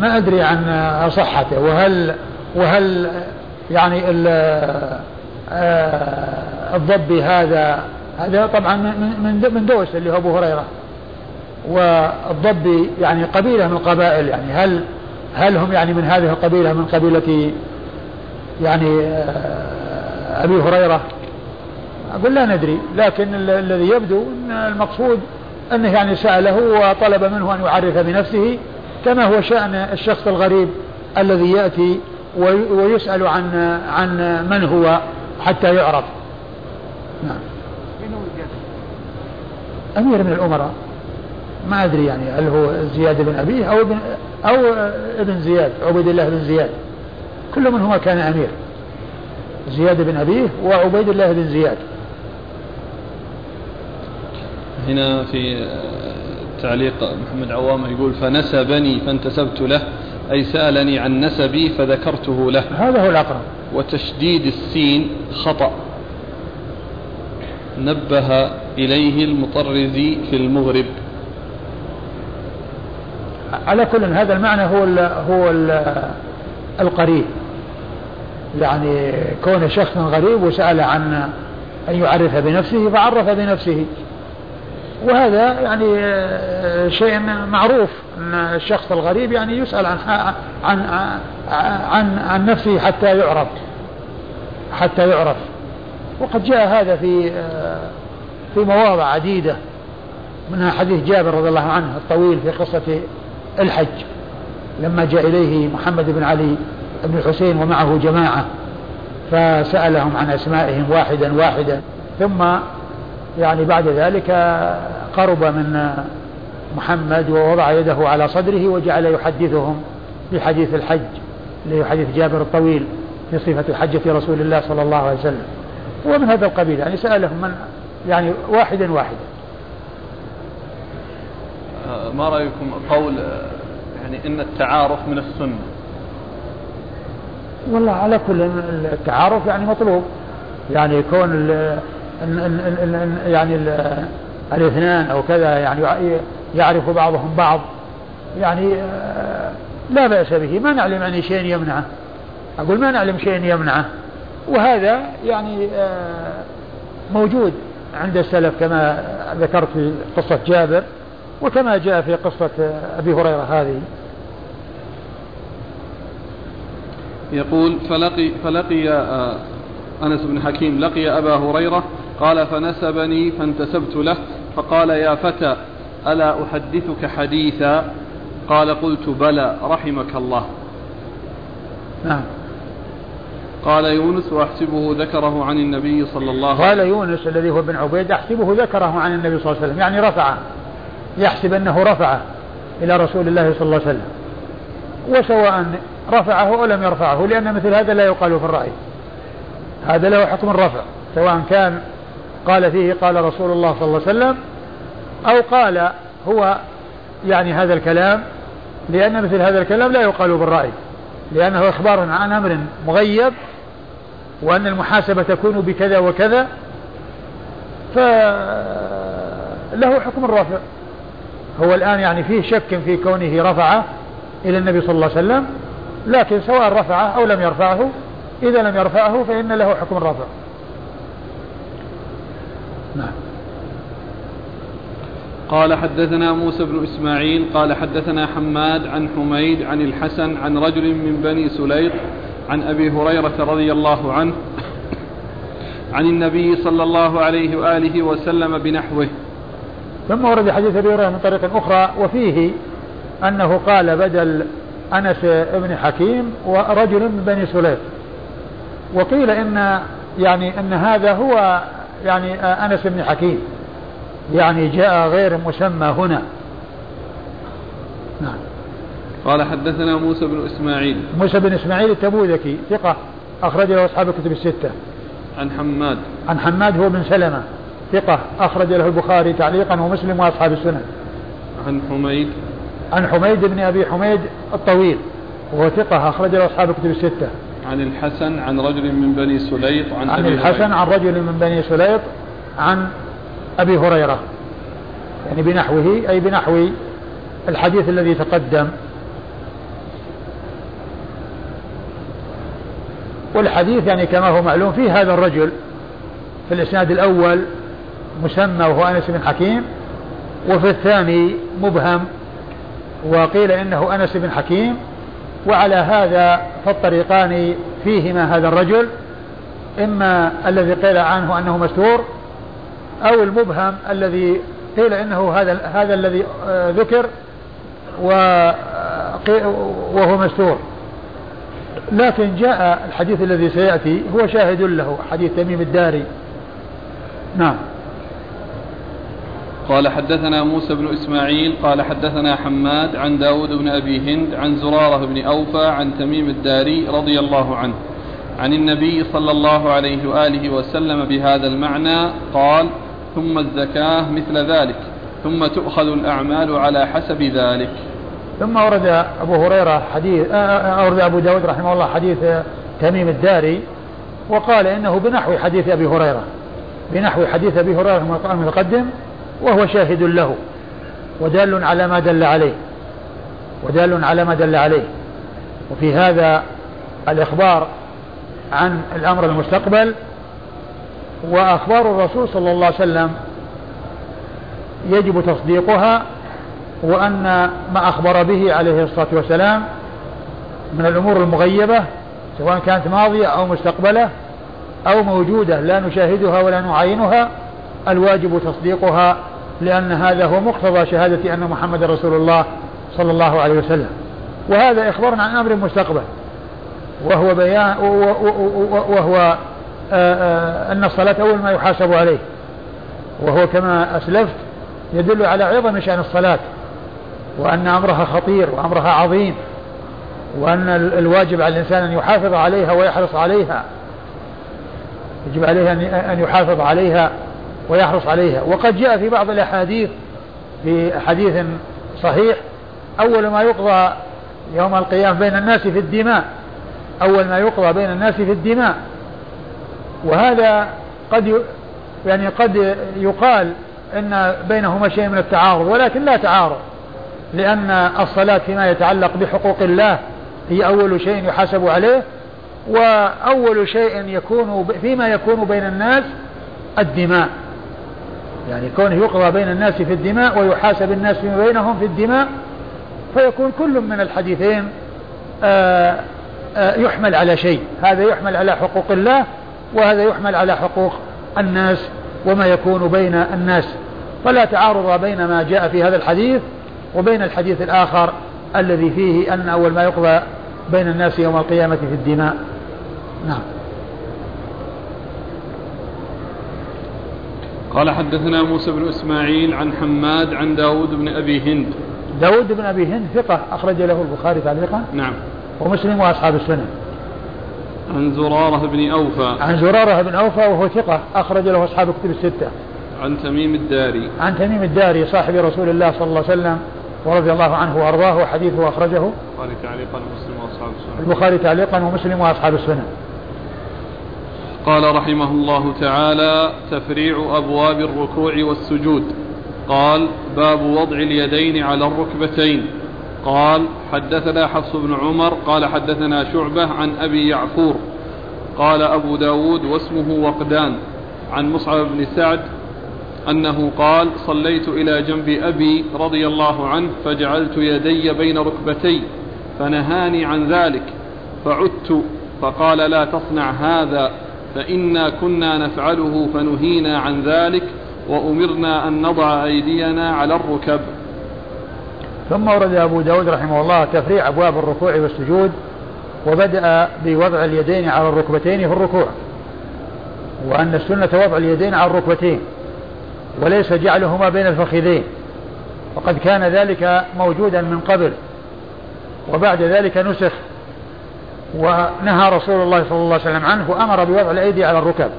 ما أدري عن صحته. وهل وهل يعني الضبي هذا هذا طبعا من من دوس اللي هو أبو هريرة. والضبي يعني قبيلة من القبائل يعني. هل هل هم يعني من هذه القبيلة من قبيلة يعني أبي هريرة. أقول لا ندري لكن الذي يبدو إن المقصود أنه يعني سأله وطلب منه أن يعرف بنفسه كما هو شأن الشخص الغريب الذي يأتي ويسأل عن عن من هو حتى يعرف. نعم. أمير من الأمراء. ما أدري يعني هل هو زياد بن أبيه أو ابن أو ابن زياد عبيد الله بن زياد. كل منهما كان أمير. زياد بن أبيه وعبيد الله بن زياد. هنا في تعليق محمد عوام يقول فنسبني فانتسبت له أي سألني عن نسبي فذكرته له. هذا هو الأقرب. وتشديد السين خطأ. نبه إليه المطرزي في المغرب. على كل هذا المعنى هو ال هو ال القريب. يعني كون شخص غريب وسأل عن أن يعرف بنفسه فعرف بنفسه. وهذا يعني شيء معروف أن الشخص الغريب يعني يسأل عن عن عن عن نفسه حتى يعرف. حتى يعرف. وقد جاء هذا في في مواضع عديدة. منها حديث جابر رضي الله عنه الطويل في قصة الحج. لما جاء إليه محمد بن علي بن الحسين ومعه جماعة فسألهم عن أسمائهم واحدا واحدا ثم يعني بعد ذلك قرب من محمد ووضع يده على صدره وجعل يحدثهم بحديث الحج اللي حديث جابر الطويل في صفة حجة رسول الله صلى الله عليه وسلم. ومن هذا القبيل يعني سألهم من يعني واحدا واحدا. آه، ما رأيكم قول آه، يعني إن التعارف من السنة؟ والله على كل التعارف يعني مطلوب. يعني يكون ال يعني ال الاثنان أو كذا يعني يعرف بعضهم بعض. يعني آه، لا بأس به. ما نعلم عن شيء يمنعه. أقول ما نعلم شيء يمنعه. وهذا يعني موجود عند السلف كما ذكرت في قصة جابر وكما جاء في قصة أبي هريرة هذه. يقول فلقي, فلقي آه، أنس بن حكيم لقي أبا هريرة قال فنسبني فانتسبت له فقال يا فتى ألا أحدثك حديثا؟ قال قلت بلى رحمك الله. نعم. قال يونس واحسبه ذكره عن النبي صلى الله عليه وسلم قال يونس الذي هو ابن عبيد أحسبه ذكره عن النبي صلى الله عليه وسلم يعني رفعه يحسب أنه رفعه إلى رسول الله صلى الله عليه وسلم وسواء رفعه أو لم يرفعه لأن مثل هذا لا يقال في الرأي. هذا له حكم الرفع سواء كان قال فيه قال رسول الله صلى الله عليه وسلم أو قال هو يعني هذا الكلام لأن مثل هذا الكلام لا يقال بالراي لأنه إخبار عن أمر مغيب وأن المحاسبة تكون بكذا وكذا فله حكم الرفع. هو الآن يعني فيه شك في كونه رفعه إلى النبي صلى الله عليه وسلم لكن سواء رفعه أو لم يرفعه إذا لم يرفعه فإن له حكم الرفع. نعم. قال حدثنا موسى بن إسماعيل قال حدثنا حماد عن حميد عن الحسن عن رجل من بني سليط عن أبي هريرة رضي الله عنه عن النبي صلى الله عليه وآله وسلم بنحوه. ثم ورد حديث أبي هريرة من طريق أخرى وفيه أنه قال بدل أنس بن حكيم ورجل من بني سليم. وقيل إن يعني إن هذا هو يعني أنس بن حكيم. يعني جاء غير مسمى هنا. نعم. قال حدثنا موسى بن إسماعيل. موسى بن إسماعيل التبوذكي ثقة أخرج له أصحاب الكتب الستة. عن حماد. عن حماد هو بن سلمة. ثقة أخرج له البخاري تعليقا ومسلم وأصحاب السنن عن حميد. عن حميد بن أبي حميد الطويل وهو ثقة أخرج له أصحاب الكتب الستة. عن الحسن عن رجل من بني سليط عن, عن الحسن عن رجل من بني سليط عن أبي هريرة. يعني بنحوه أي بنحو الحديث الذي تقدم. والحديث يعني كما هو معلوم فيه هذا الرجل في الإسناد الأول مسمى وهو أنس بن حكيم وفي الثاني مبهم. وقيل إنه أنس بن حكيم وعلى هذا فالطريقان فيهما هذا الرجل إما الذي قيل عنه أنه مستور أو المبهم الذي قيل إنه هذا هذا الذي آه، ذكر وهو مستور. لكن جاء الحديث الذي سيأتي هو شاهد له حديث تميم الداري. نعم. قال حدثنا موسى بن إسماعيل قال حدثنا حماد عن داود بن أبي هند عن زرارة بن أوفى عن تميم الداري رضي الله عنه. عن النبي صلى الله عليه وآله وسلم بهذا المعنى قال ثم الزكاة مثل ذلك ثم تؤخذ الأعمال على حسب ذلك. ثم أورد أبو هريرة حديث آه، آه، أورد أبو داود رحمه الله حديث تميم الداري وقال إنه بنحو حديث أبي هريرة بنحو حديث أبي هريرة المتقدم وهو شاهد له ودال على ما دل عليه ودال على ما دل عليه. وفي هذا الإخبار عن الأمر المستقبل وأخبار الرسول صلى الله عليه وسلم يجب تصديقها وأن ما أخبر به عليه الصلاة والسلام من الأمور المغيبة سواء كانت ماضية أو مستقبلة أو موجودة لا نشاهدها ولا نعاينها الواجب تصديقها لأن هذا هو مقتضى شهادة أن محمد رسول الله صلى الله عليه وسلم. وهذا إخبار عن أمر مستقبل. وهو بيان وهو آه، آه، أن الصلاة أول ما يحاسب عليه. وهو كما أسلفت يدل على عظم شأن الصلاة. وأن أمرها خطير وأمرها عظيم. وأن الواجب على الإنسان أن يحافظ عليها ويحرص عليها. يجب عليه أن يحافظ عليها. ويحرص عليها. وقد جاء في بعض الأحاديث في حديث صحيح أول ما يقضى يوم القيامة بين الناس في الدماء أول ما يقضى بين الناس في الدماء. وهذا قد يعني قد يقال إن بينهما شيء من التعارض ولكن لا تعارض لأن الصلاة فيما يتعلق بحقوق الله هي أول شيء يحاسب عليه وأول شيء يكون فيما يكون بين الناس الدماء. يعني كونه يقضى بين الناس في الدماء ويحاسب الناس فيما بينهم في الدماء فيكون كل من الحديثين آآ آآ يحمل على شيء. هذا يحمل على حقوق الله وهذا يحمل على حقوق الناس وما يكون بين الناس. فلا تعارض بين ما جاء في هذا الحديث وبين الحديث الآخر الذي فيه أن أول ما يقضى بين الناس يوم القيامة في الدماء. نعم. قال حدثنا موسى بن إسماعيل عن حماد عن داود بن أبي هند. داود بن أبي هند ثقة أخرج له البخاري تعليقا. نعم. ومسلم وأصحاب السنة. عن زرارة بن أوفى. عن زرارة بن أوفى وهو ثقة أخرج له أصحاب الكتب الستة. عن تميم الداري. عن تميم الداري صاحب رسول الله صلى الله عليه وسلم ورضي الله عنه وأرضاه وحديثه أخرجه. البخاري تعليقا ومسلم وأصحاب السنة. البخاري تعليقا ومسلم وأصحاب السنة. قال رحمه الله تعالى تفريع أبواب الركوع والسجود. قال باب وضع اليدين على الركبتين. قال حدثنا حفص بن عمر قال حدثنا شعبة عن أبي يعفور. قال أبو داود واسمه وقدان. عن مصعب بن سعد أنه قال صليت إلى جنب أبي رضي الله عنه فجعلت يدي بين ركبتي فنهاني عن ذلك. فعدت فقال لا تصنع هذا. فإنا كنا نفعله فنهينا عن ذلك وأمرنا أن نضع أيدينا على الركب. ثم ورد أبو داود رحمه الله تفريع أبواب الركوع والسجود وبدأ بوضع اليدين على الركبتين في الركوع وأن السنة وضع اليدين على الركبتين وليس جعلهما بين الفخذين وقد كان ذلك موجودا من قبل وبعد ذلك نسخ ونهى رسول الله صلى الله عليه وسلم عنه وأمر بوضع الأيدي على الركب.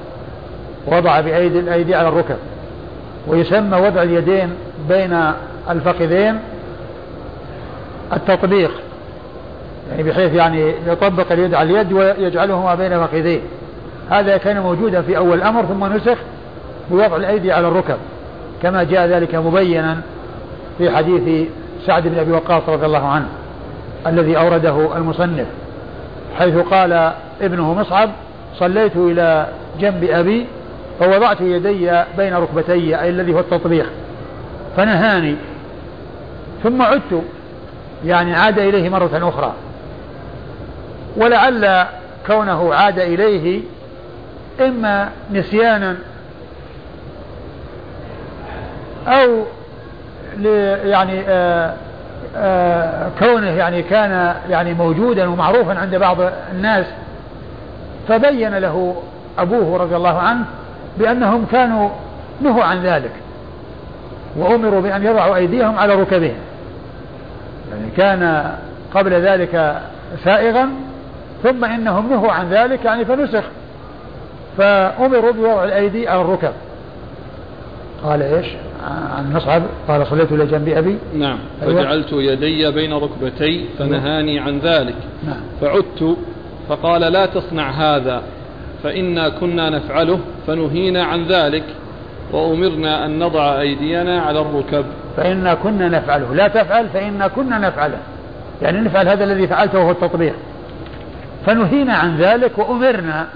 وضع بأيدي الأيدي على الركب. ويسمى وضع اليدين بين الفخذين التطبيق. يعني بحيث يعني يطبق اليد على اليد ويجعلهما بين فخذيه هذا كان موجودا في أول الأمر ثم نسخ بوضع الأيدي على الركب. كما جاء ذلك مبينا في حديث سعد بن أبي وقاص رضي الله عنه الذي أورده المصنف. حيث قال ابنه مصعب صليت إلى جنب أبي فوضعت يدي بين ركبتي أي الذي هو التطبيق فنهاني ثم عدت يعني عاد إليه مرة أخرى. ولعل كونه عاد إليه إما نسيانا أو يعني آآ كونه يعني كان يعني موجودا ومعروفا عند بعض الناس فبين له أبوه رضي الله عنه بأنهم كانوا نهوا عن ذلك وأمروا بأن يضعوا أيديهم على ركبهم. يعني كان قبل ذلك سائغا ثم إنهم نهوا عن ذلك يعني فنسخ فأمروا بوضع الأيدي على الركب. قال إيش؟ عن مصعب قال صليت إلى جنب أبي. نعم أيوة. فجعلت يدي بين ركبتي فنهاني عن ذلك. نعم. فعدت فقال لا تصنع هذا فإنا كنا نفعله فنهينا عن ذلك وأمرنا أن نضع أيدينا على الركب. فإنا كنا نفعله. لا تفعل فإنا كنا نفعله. يعني نفعل هذا الذي فعلته وهو التطبيق. فنهينا عن ذلك وأمرنا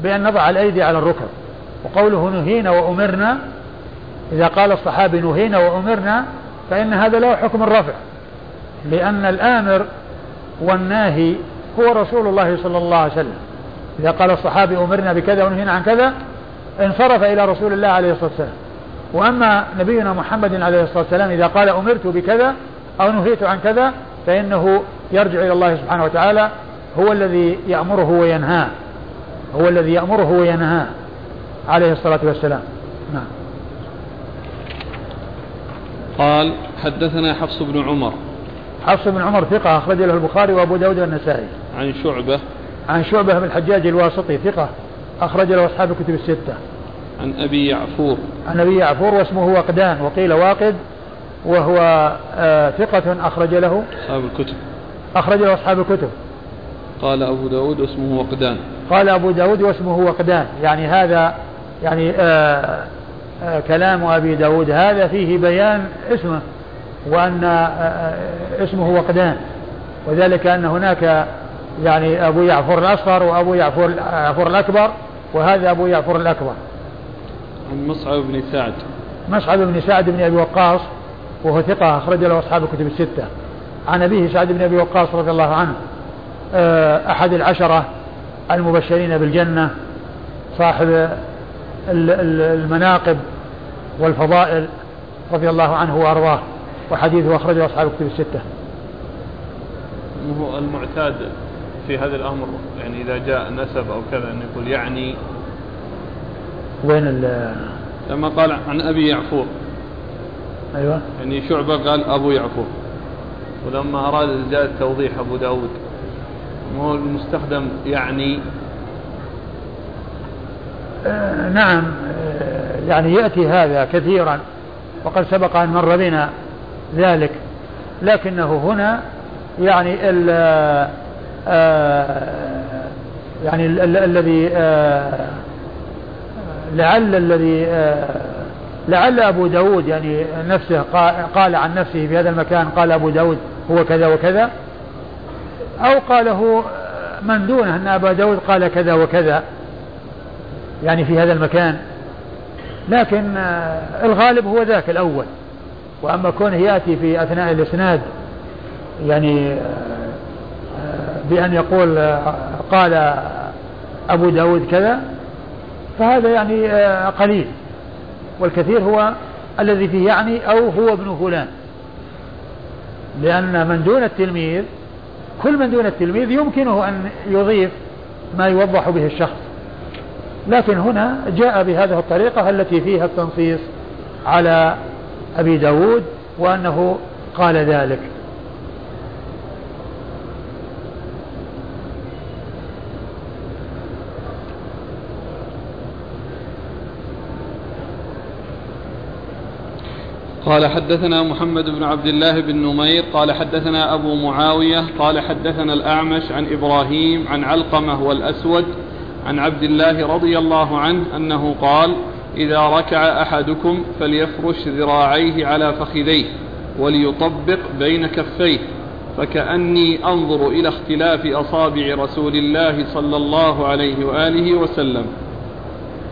بأن نضع الأيدي على الركب. وقوله نهينا وأمرنا إذا قال الصحابي نهينا وأمرنا فإن هذا له حكم الرفع لأن الآمر والناهي هو رسول الله صلى الله عليه وسلم. إذا قال الصحابي أمرنا بكذا ونهينا عن كذا انصرف إلى رسول الله عليه الصلاة والسلام. وأما نبينا محمد عليه الصلاة والسلام إذا قال أمرت بكذا أو نهيت عن كذا فإنه يرجع إلى الله سبحانه وتعالى هو الذي يأمره وينهاه. هو الذي يأمره وينهاه عليه الصلاة والسلام. نعم. قال حدثنا حفص بن عمر. حفص بن عمر ثقة أخرج له البخاري وأبو داود والنسائي. عن شعبة. عن شعبة بن الحجاج الواسطي ثقة أخرج له أصحاب الكتب الستة. عن أبي يعفور. عن أبي يعفور واسمه وقدان وقيل واقد وهو آه ثقة أخرج له. أصحاب الكتب. أخرج له أصحاب الكتب. قال أبو داود واسمه وقدان. قال أبو داود واسمه وقدان. يعني هذا يعني آه آه كلام أبي داود. هذا فيه بيان اسمه وأن آه، آه، اسمه وقدان. وذلك أن هناك يعني أبو يعفر الأصغر وأبو يعفر, يعفر الأكبر وهذا أبو يعفر الأكبر. عن مصعب بن سعد. مصعب بن سعد بن أبي وقاص وهو ثقة أخرج له أصحاب الكتب الستة. عن أبيه سعد بن أبي وقاص رضي الله عنه آه، أحد العشرة المبشرين بالجنة صاحب المناقب والفضائل رضي الله عنه وأرضاه وحديثه أخرجه أصحاب الكتب الستة. هو المعتاد في هذا الأمر يعني إذا جاء نسب أو كذا أن يقول يعني. وين ال لما قال عن أبي يعفور. أيوة. يعني شعبة قال أبو يعفور. ولما أراد جاء التوضيح أبو داود هو المستخدم يعني؟ نعم آه يعني يأتي هذا كثيرا وقد سبق أن مر بنا ذلك لكنه هنا يعني ال آه يعني الذي آه لعل الذي آه لعل أبو داود يعني نفسه قال عن نفسه في هذا المكان قال أبو داود هو كذا وكذا أو قاله من دونه أن أبا داود قال كذا وكذا. يعني في هذا المكان. لكن آه، الغالب هو ذاك الأول. وأما كونه يأتي في أثناء الإسناد يعني آه، بأن يقول آه، قال أبو داود كذا فهذا يعني قليل. والكثير هو الذي فيه يعني أو هو ابن فلان. لأن من دون التلميذ كل من دون التلميذ يمكنه أن يضيف ما يوضح به الشخص. لكن هنا جاء بهذه الطريقة التي فيها التنصيص على أبي داود وأنه قال ذلك. قال حدثنا محمد بن عبد الله بن نمير قال حدثنا أبو معاوية قال حدثنا الأعمش عن إبراهيم عن علقمة والأسود عن عبد الله رضي الله عنه أنه قال إذا ركع أحدكم فليفرش ذراعيه على فخذيه وليطبق بين كفيه فكأني أنظر إلى اختلاف أصابع رسول الله صلى الله عليه وآله وسلم.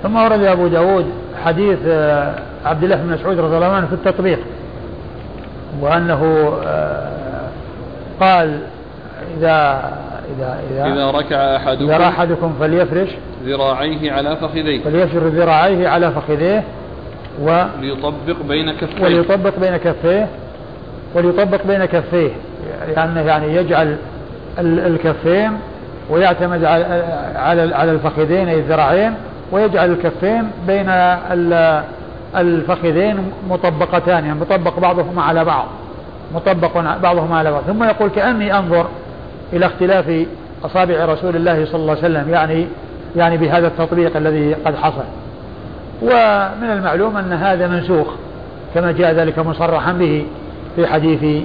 ثم ورد أبو داود حديث آه، عبد الله بن مسعود رضي الله عنه في التطبيق وأنه آه، قال إذا إذا إذا, إذا ركع أحدكم إذا أحدكم فليفرش ذراعيه على فخذيه. فليفرش ذراعيه على فخذيه و ليطبق بين كفيه. وليطبق بين كفيه وليطبق بين كفيه. يعني يعني يجعل الكفين ويعتمد على على على الفخذين أي الذراعين ويجعل الكفين بين الفخذين مطبقتان يعني مطبق بعضهما على بعض. مطبق بعضهما على بعض. ثم يقول كأني أنظر إلى اختلاف أصابع رسول الله صلى الله عليه وسلم يعني يعني بهذا التطبيق الذي قد حصل. ومن المعلوم أن هذا منسوخ كما جاء ذلك مصرحا به في حديث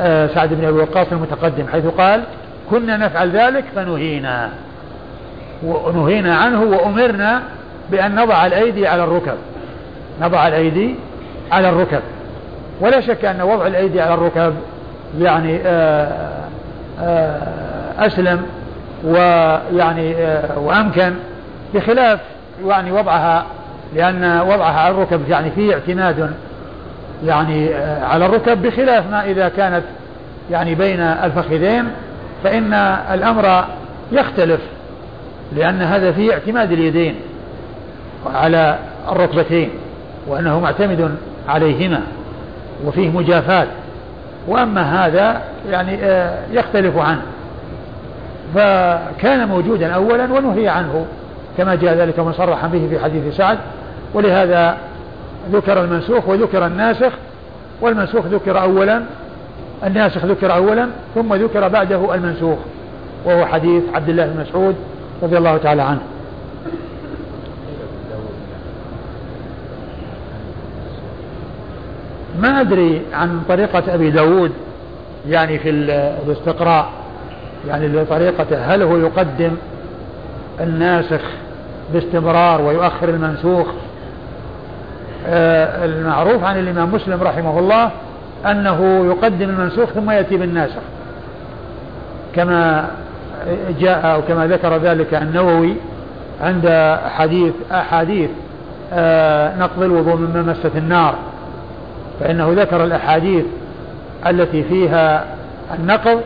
آه، سعد بن أبي وقاص المتقدم حيث قال كنا نفعل ذلك فنهينا. ونهينا عنه وأمرنا بأن نضع الأيدي على الركب. نضع الأيدي على الركب. ولا شك أن وضع الأيدي على الركب يعني آه، أسلم ويعني وأمكن بخلاف يعني وضعها لأن وضعها على الركب يعني فيه اعتماد يعني آه، على الركب بخلاف ما إذا كانت يعني بين الفخذين فإن الأمر يختلف لأن هذا فيه اعتماد اليدين على الركبتين وأنه معتمد عليهما وفيه مجافاة وأما هذا يعني آه، يختلف عنه. فكان موجودا أولا ونهي عنه كما جاء ذلك مصرحا به في حديث سعد. ولهذا ذكر المنسوخ وذكر الناسخ والمنسوخ ذكر أولا الناسخ ذكر أولا ثم ذكر بعده المنسوخ وهو حديث عبد الله بن مسعود رضي الله تعالى عنه. ما أدري عن طريقة أبي داود يعني في الاستقراء يعني طريقته هل هو يقدم الناسخ باستمرار ويؤخر المنسوخ؟ آه، المعروف عن الإمام مسلم رحمه الله أنه يقدم المنسوخ ثم يأتي بالناسخ. كما جاء أو كما ذكر ذلك النووي عند حديث أحاديث آه، نقض الوضوء من مست النار. فإنه ذكر الأحاديث التي فيها النقض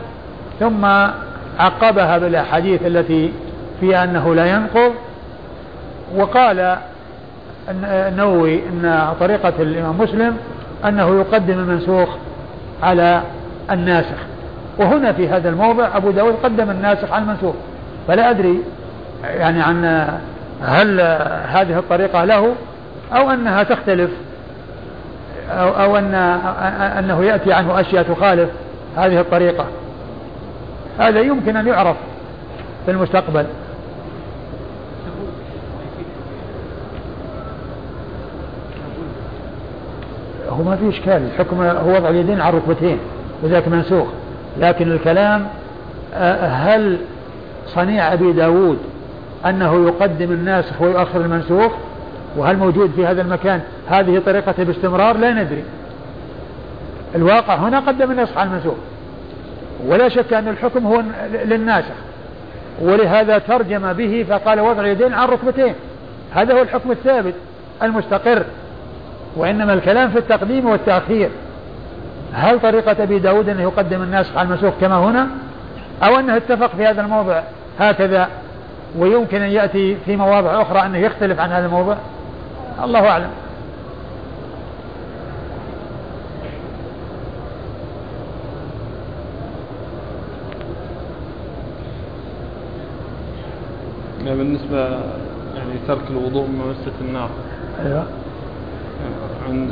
ثم عقبها بالأحاديث التي فيها أنه لا ينقض. وقال النووي أن طريقة الإمام مسلم أنه يقدم المنسوخ على الناسخ. وهنا في هذا الموضع أبو داود قدم الناسخ على المنسوخ. فلا أدري يعني عن هل هذه الطريقة له أو أنها تختلف. أو, أو أن أنه يأتي عنه أشياء تخالف هذه الطريقة. هذا يمكن أن يعرف في المستقبل. هو ما في إشكال. الحكم هو وضع اليدين على الركبتين وذاك منسوخ. لكن الكلام هل صنيع أبي داود أنه يقدم الناسخ ويؤخر المنسوخ؟ وهل موجود في هذا المكان هذه طريقته باستمرار؟ لا ندري. الواقع هنا قدم النسخ على المنسوخ ولا شك أن الحكم هو للناسخ. ولهذا ترجم به فقال وضع اليدين على الركبتين هذا هو الحكم الثابت المستقر. وإنما الكلام في التقديم والتأخير. هل طريقة أبي داود أنه يقدم الناسخ على المنسوخ كما هنا؟ أو أنه اتفق في هذا الموضع هكذا؟ ويمكن أن يأتي في مواضع أخرى أنه يختلف عن هذا الموضع؟ الله أعلم. بالنسبة يعني ترك الوضوء من مسة النار. أيوة. عن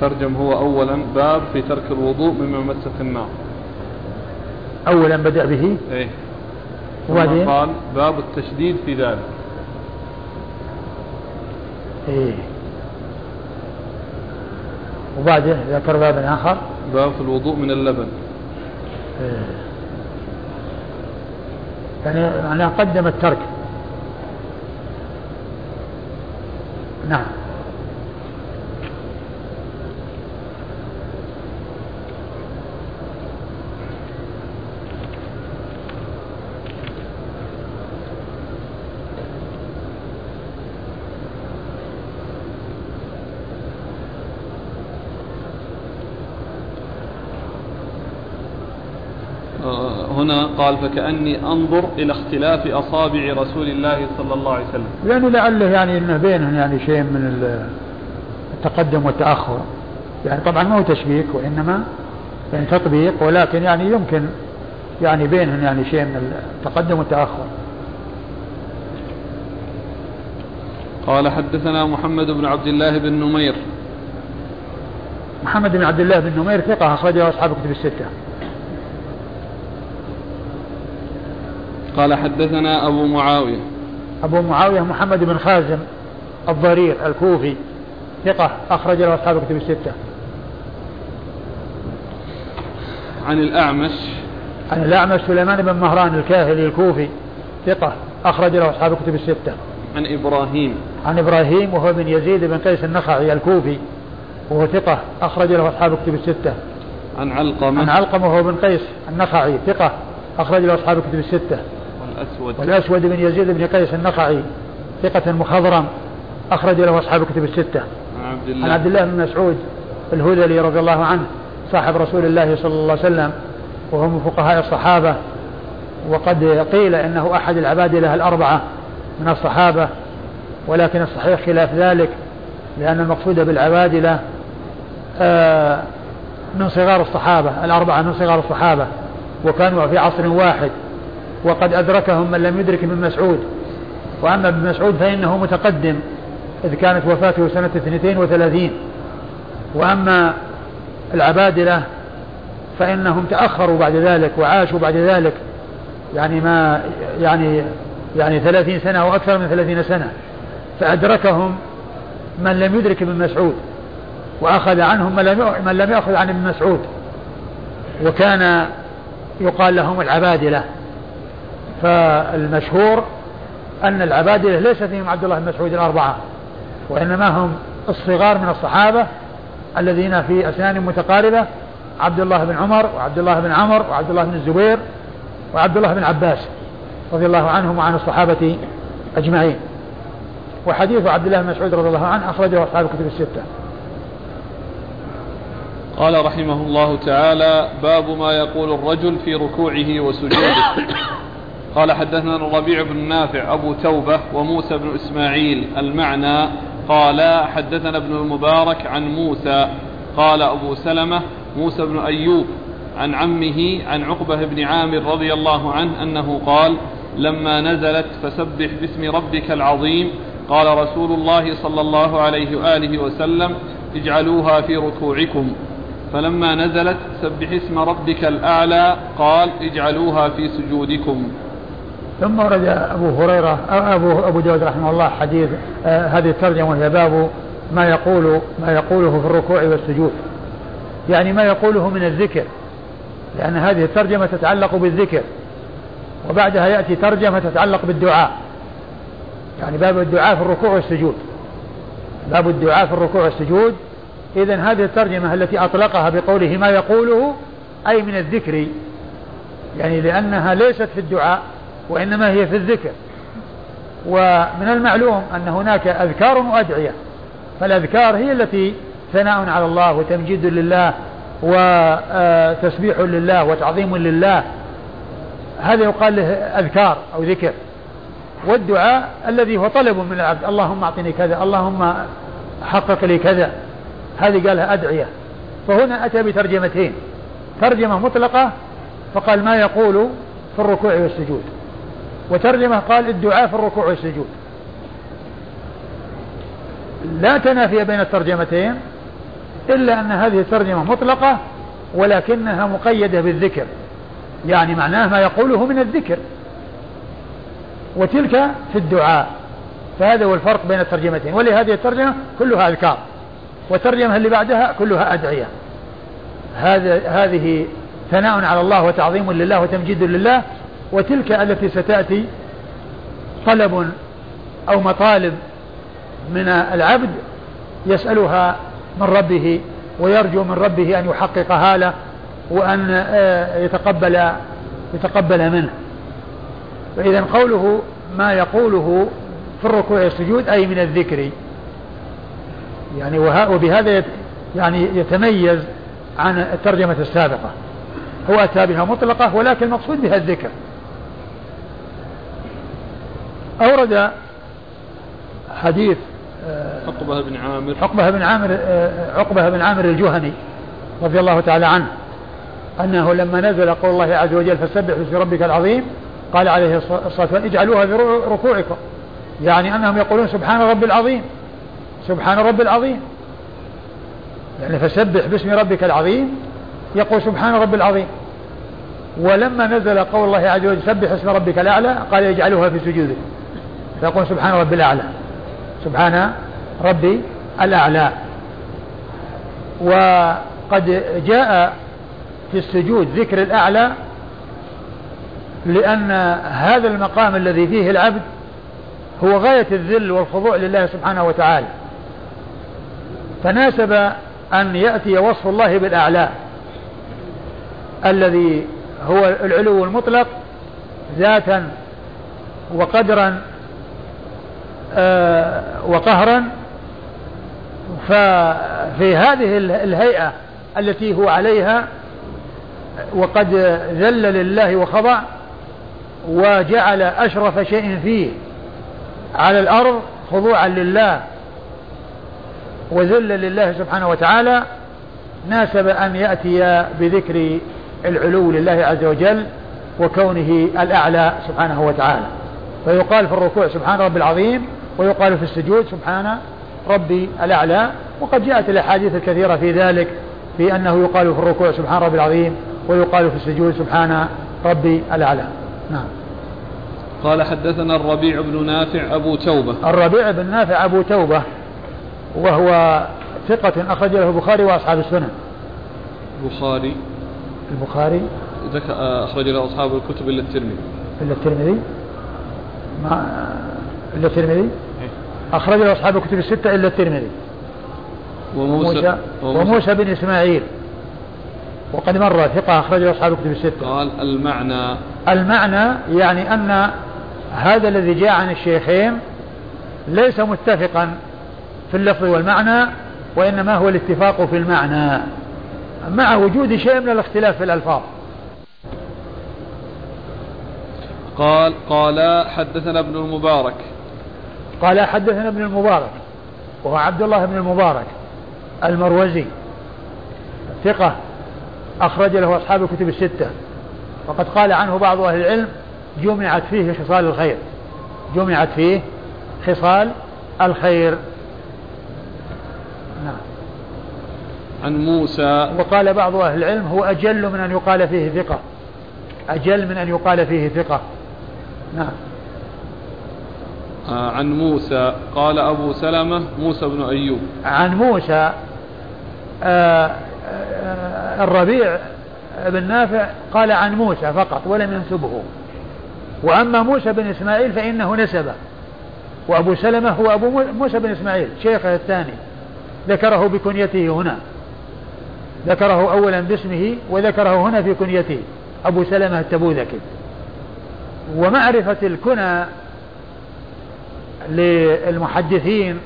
ترجم هو أولا باب في ترك الوضوء مما مسة النار. أولا بدأ به. إيه. وبعدين؟ قال باب التشديد في ذلك. إيه. وبعدين ذكر باب آخر. باب في الوضوء من اللبن. إيه. يعني معناه قدم الترك. نعم هنا قال فكأني أنظر إلى اختلاف أصابع رسول الله صلى الله عليه وسلم. يعني لعله يعني أنه بينهم يعني شيء من التقدم والتأخر. يعني طبعا ما هو تشبيك وإنما يعني تطبيق ولكن يعني يمكن يعني بينهم يعني شيء من التقدم والتأخر. قال حدثنا محمد بن عبد الله بن نمير. محمد بن عبد الله بن نمير ثقة أخرجه أصحاب كتب الستة. قال حدثنا أبو معاوية. أبو معاوية محمد بن خازم الضرير الكوفي ثقة أخرج له أصحاب كتب الستة. عن الأعمش. عن الأعمش سليمان بن مهران الكاهلي الكوفي ثقة أخرج له أصحاب كتب الستة. عن إبراهيم. عن إبراهيم وهو بن يزيد بن قيس النخعي الكوفي وهو ثقة أخرج له أصحاب كتب الستة. عن علقمة. عن علقمة وهو بن قيس النخعي ثقة أخرج له أصحاب كتب الستة. والأسود والأسود بن يزيد بن قيس النخعي ثقة مخضرم أخرج له أصحاب كتب الستة. عن عبد عن الله. عبد الله بن مسعود الهذلي رضي الله عنه صاحب رسول الله صلى الله عليه وسلم وهو من فقهاء الصحابة. وقد قيل إنه أحد العبادلة الأربعة من الصحابة ولكن الصحيح خلاف ذلك لأن المقصود بالعبادلة آه، من صغار الصحابة الأربعة من صغار الصحابة وكانوا في عصر واحد. وقد أدركهم من لم يدرك ابن مسعود. وأما ابن مسعود فإنه متقدم إذ كانت وفاته سنة 32 وأما العبادلة فإنهم تأخروا بعد ذلك وعاشوا بعد ذلك يعني ما يعني يعني ثلاثين سنة أو أكثر من ثلاثين سنة. فأدركهم من لم يدرك ابن مسعود وأخذ عنهم من لم من لم يأخذ عن ابن مسعود. وكان يقال لهم العبادلة. فالمشهور أن العبادلة ليس فيهم عبد الله بن مسعود الأربعة وإنما هم الصغار من الصحابة الذين في أسنان متقاربة عبد الله بن عمر وعبد الله بن عمر وعبد الله بن الزبير وعبد الله بن عباس رضي الله عنهم وعن الصحابة أجمعين. وحديث عبد الله بن مسعود رضي الله عنه أخرجه أصحاب الكتب الستة. قال رحمه الله تعالى باب ما يقول الرجل في ركوعه وسجوده. قال حدثنا الربيع بن نافع أبو توبة وموسى بن إسماعيل المعنى قال حدثنا ابن المبارك عن موسى قال أبو سلمة موسى بن أيوب عن عمه عن عقبة بن عامر رضي الله عنه أنه قال لما نزلت فسبح باسم ربك العظيم قال رسول الله صلى الله عليه وآله وسلم اجعلوها في ركوعكم. فلما نزلت سبح اسم ربك الأعلى قال اجعلوها في سجودكم. ثم ورد أبو هريرة أبو أبو داود رحمه الله حديث آه هذه الترجمة وهي باب ما يقول ما يقوله في الركوع والسجود. يعني ما يقوله من الذكر لأن هذه الترجمة تتعلق بالذكر وبعدها يأتي ترجمة تتعلق بالدعاء. يعني باب الدعاء في الركوع والسجود. باب الدعاء في الركوع والسجود إذا هذه الترجمة التي أطلقها بقوله ما يقوله أي من الذكر يعني لأنها ليست في الدعاء. وإنما هي في الذكر. ومن المعلوم أن هناك أذكار وأدعية فالأذكار هي التي ثناء على الله وتمجيد لله وتسبيح لله وتعظيم لله. هذا يقال له أذكار أو ذكر. والدعاء الذي هو طلب من العبد اللهم أعطني كذا اللهم حقق لي كذا. هذه قالها أدعية. فهنا أتى بترجمتين. ترجمة مطلقة فقال ما يقول في الركوع والسجود. وترجمة قال الدعاء في الركوع والسجود. لا تنافي بين الترجمتين إلا أن هذه الترجمة مطلقة ولكنها مقيدة بالذكر. يعني معناه ما يقوله من الذكر. وتلك في الدعاء. فهذا هو الفرق بين الترجمتين. ولهذه الترجمة كلها أذكار. والترجمة اللي بعدها كلها أدعية. هذا هذه ثناء على الله وتعظيم لله وتمجيد لله. وتلك التي ستأتي طلب أو مطالب من العبد يسألها من ربه ويرجو من ربه أن يحققها له وأن آه، يتقبل يتقبل منه. فإذا قوله ما يقوله في الركوع والسجود أي من الذكر يعني وبهذا يعني يتميز عن الترجمة السابقة. هو أتى بها مطلقة ولكن المقصود بها الذكر. أورد حديث عقبة بن عامر. عقبة بن عامر آه، عقبة بن عامر الجهني رضي الله تعالى عنه أنه لما نزل قول الله عز وجل فسبح باسم ربك العظيم قال عليه الصلاة والسلام اجعلوها في ركوعكم. يعني أنهم يقولون سبحان رب العظيم سبحان رب العظيم. يعني فسبح باسم ربك العظيم يقول سبحان رب العظيم. ولما نزل قول الله عز وجل سبح اسم ربك الأعلى قال يجعلها في سجوده فيقول سبحان رب الأعلى. سبحان ربي الأعلى. وقد جاء في السجود ذكر الأعلى لأن هذا المقام الذي فيه العبد هو غاية الذل والخضوع لله سبحانه وتعالى. فناسب أن يأتي وصف الله بالأعلى الذي هو العلو المطلق ذاتا وقدرا وقهرا ففي هذه الهيئة التي هو عليها وقد ذل لله وخضع وجعل أشرف شيء فيه على الأرض خضوعا لله وذلا لله سبحانه وتعالى ناسب أن يأتي بذكر العلو لله عز وجل وكونه الأعلى سبحانه وتعالى. فيقال في الركوع سبحان رب العظيم ويقال في السجود سبحان ربي الأعلى. وقد جاءت الأحاديث الكثيرة في ذلك في أنه يقال في الركوع سبحان ربي العظيم ويقال في السجود سبحان ربي الأعلى. نعم. قال حدثنا الربيع بن نافع أبو توبة. الربيع بن نافع أبو توبة وهو ثقة أخرج له البخاري وأصحاب السنن البخاري. البخاري. أخرج له أصحاب الكتب إلا الترمذي. إلا الترمذي. ما إلا الترمذي؟ إيه. أخرج له أصحاب الكتب الستة إلا الترمذي. وموسى وموسى بن إسماعيل. وقد مر ثقة أخرج له أصحاب الكتب الستة. قال المعنى. المعنى يعني أن هذا الذي جاء عن الشيخين ليس متفقا في اللفظ والمعنى وإنما هو الاتفاق في المعنى مع وجود شيء من الاختلاف في الألفاظ. قال قال حدثنا ابن المبارك. قال حدثنا ابن المبارك وهو عبد الله بن المبارك المروزي ثقة أخرج له أصحاب الكتب الستة وقد قال عنه بعض أهل العلم جمعت فيه خصال الخير جمعت فيه خصال الخير. نعم. عن موسى. وقال بعض أهل العلم هو أجل من أن يقال فيه ثقة أجل من أن يقال فيه ثقة. نعم. عن موسى. قال أبو سلمة موسى بن أيوب. عن موسى آه آه الربيع بن نافع قال عن موسى فقط ولم ينسبه. وأما موسى بن إسماعيل فإنه نسبه وأبو سلمة هو أبو موسى بن إسماعيل شيخه الثاني. ذكره بكنيته هنا. ذكره أولا باسمه وذكره هنا في كنيته. أبو سلمة التبوذكي. ومعرفة الكنى للمحدثين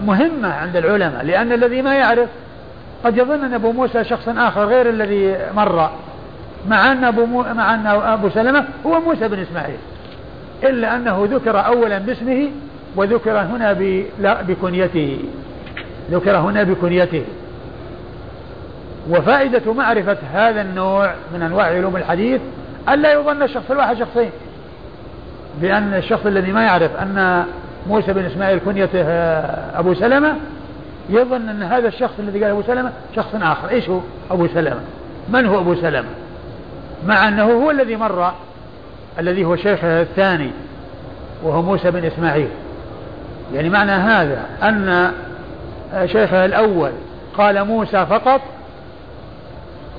مهمة عند العلماء لأن الذي ما يعرف قد يظن أن أبو موسى شخص آخر غير الذي مر. مع أن أبو, مو... مع أن أبو سلمة هو موسى بن إسماعيل. إلا أنه ذكر أولا باسمه وذكر هنا ب... لا بكنيته. ذكر هنا بكنيته. وفائدة معرفة هذا النوع من أنواع علوم الحديث ألا يظن الشخص الواحد شخصين. بأن الشخص الذي ما يعرف أن موسى بن إسماعيل كنيته أبو سلمة يظن أن هذا الشخص الذي قال أبو سلمة شخص آخر. إيش هو؟ أبو سلمة. من هو أبو سلمة؟ مع أنه هو الذي مر الذي هو شيخه الثاني وهو موسى بن إسماعيل. يعني معنى هذا أن شيخه الأول قال موسى فقط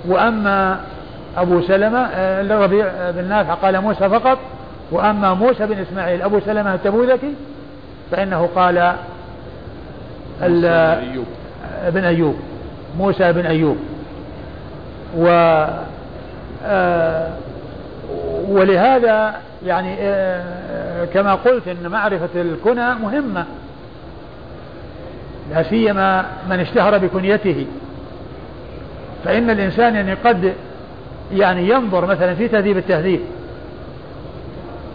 وأما أبو سلمة الربيع بن نافع قال موسى فقط وأما موسى بن إسماعيل أبو سلمة التبوذكي فإنه قال. بن أيوب. موسى بن أيوب. و آه ولهذا يعني آه كما قلت إن معرفة الكنى مهمة. لا سيما من اشتهر بكنيته. فإن الإنسان يعني قد يعني ينظر مثلا في تهذيب التهذيب.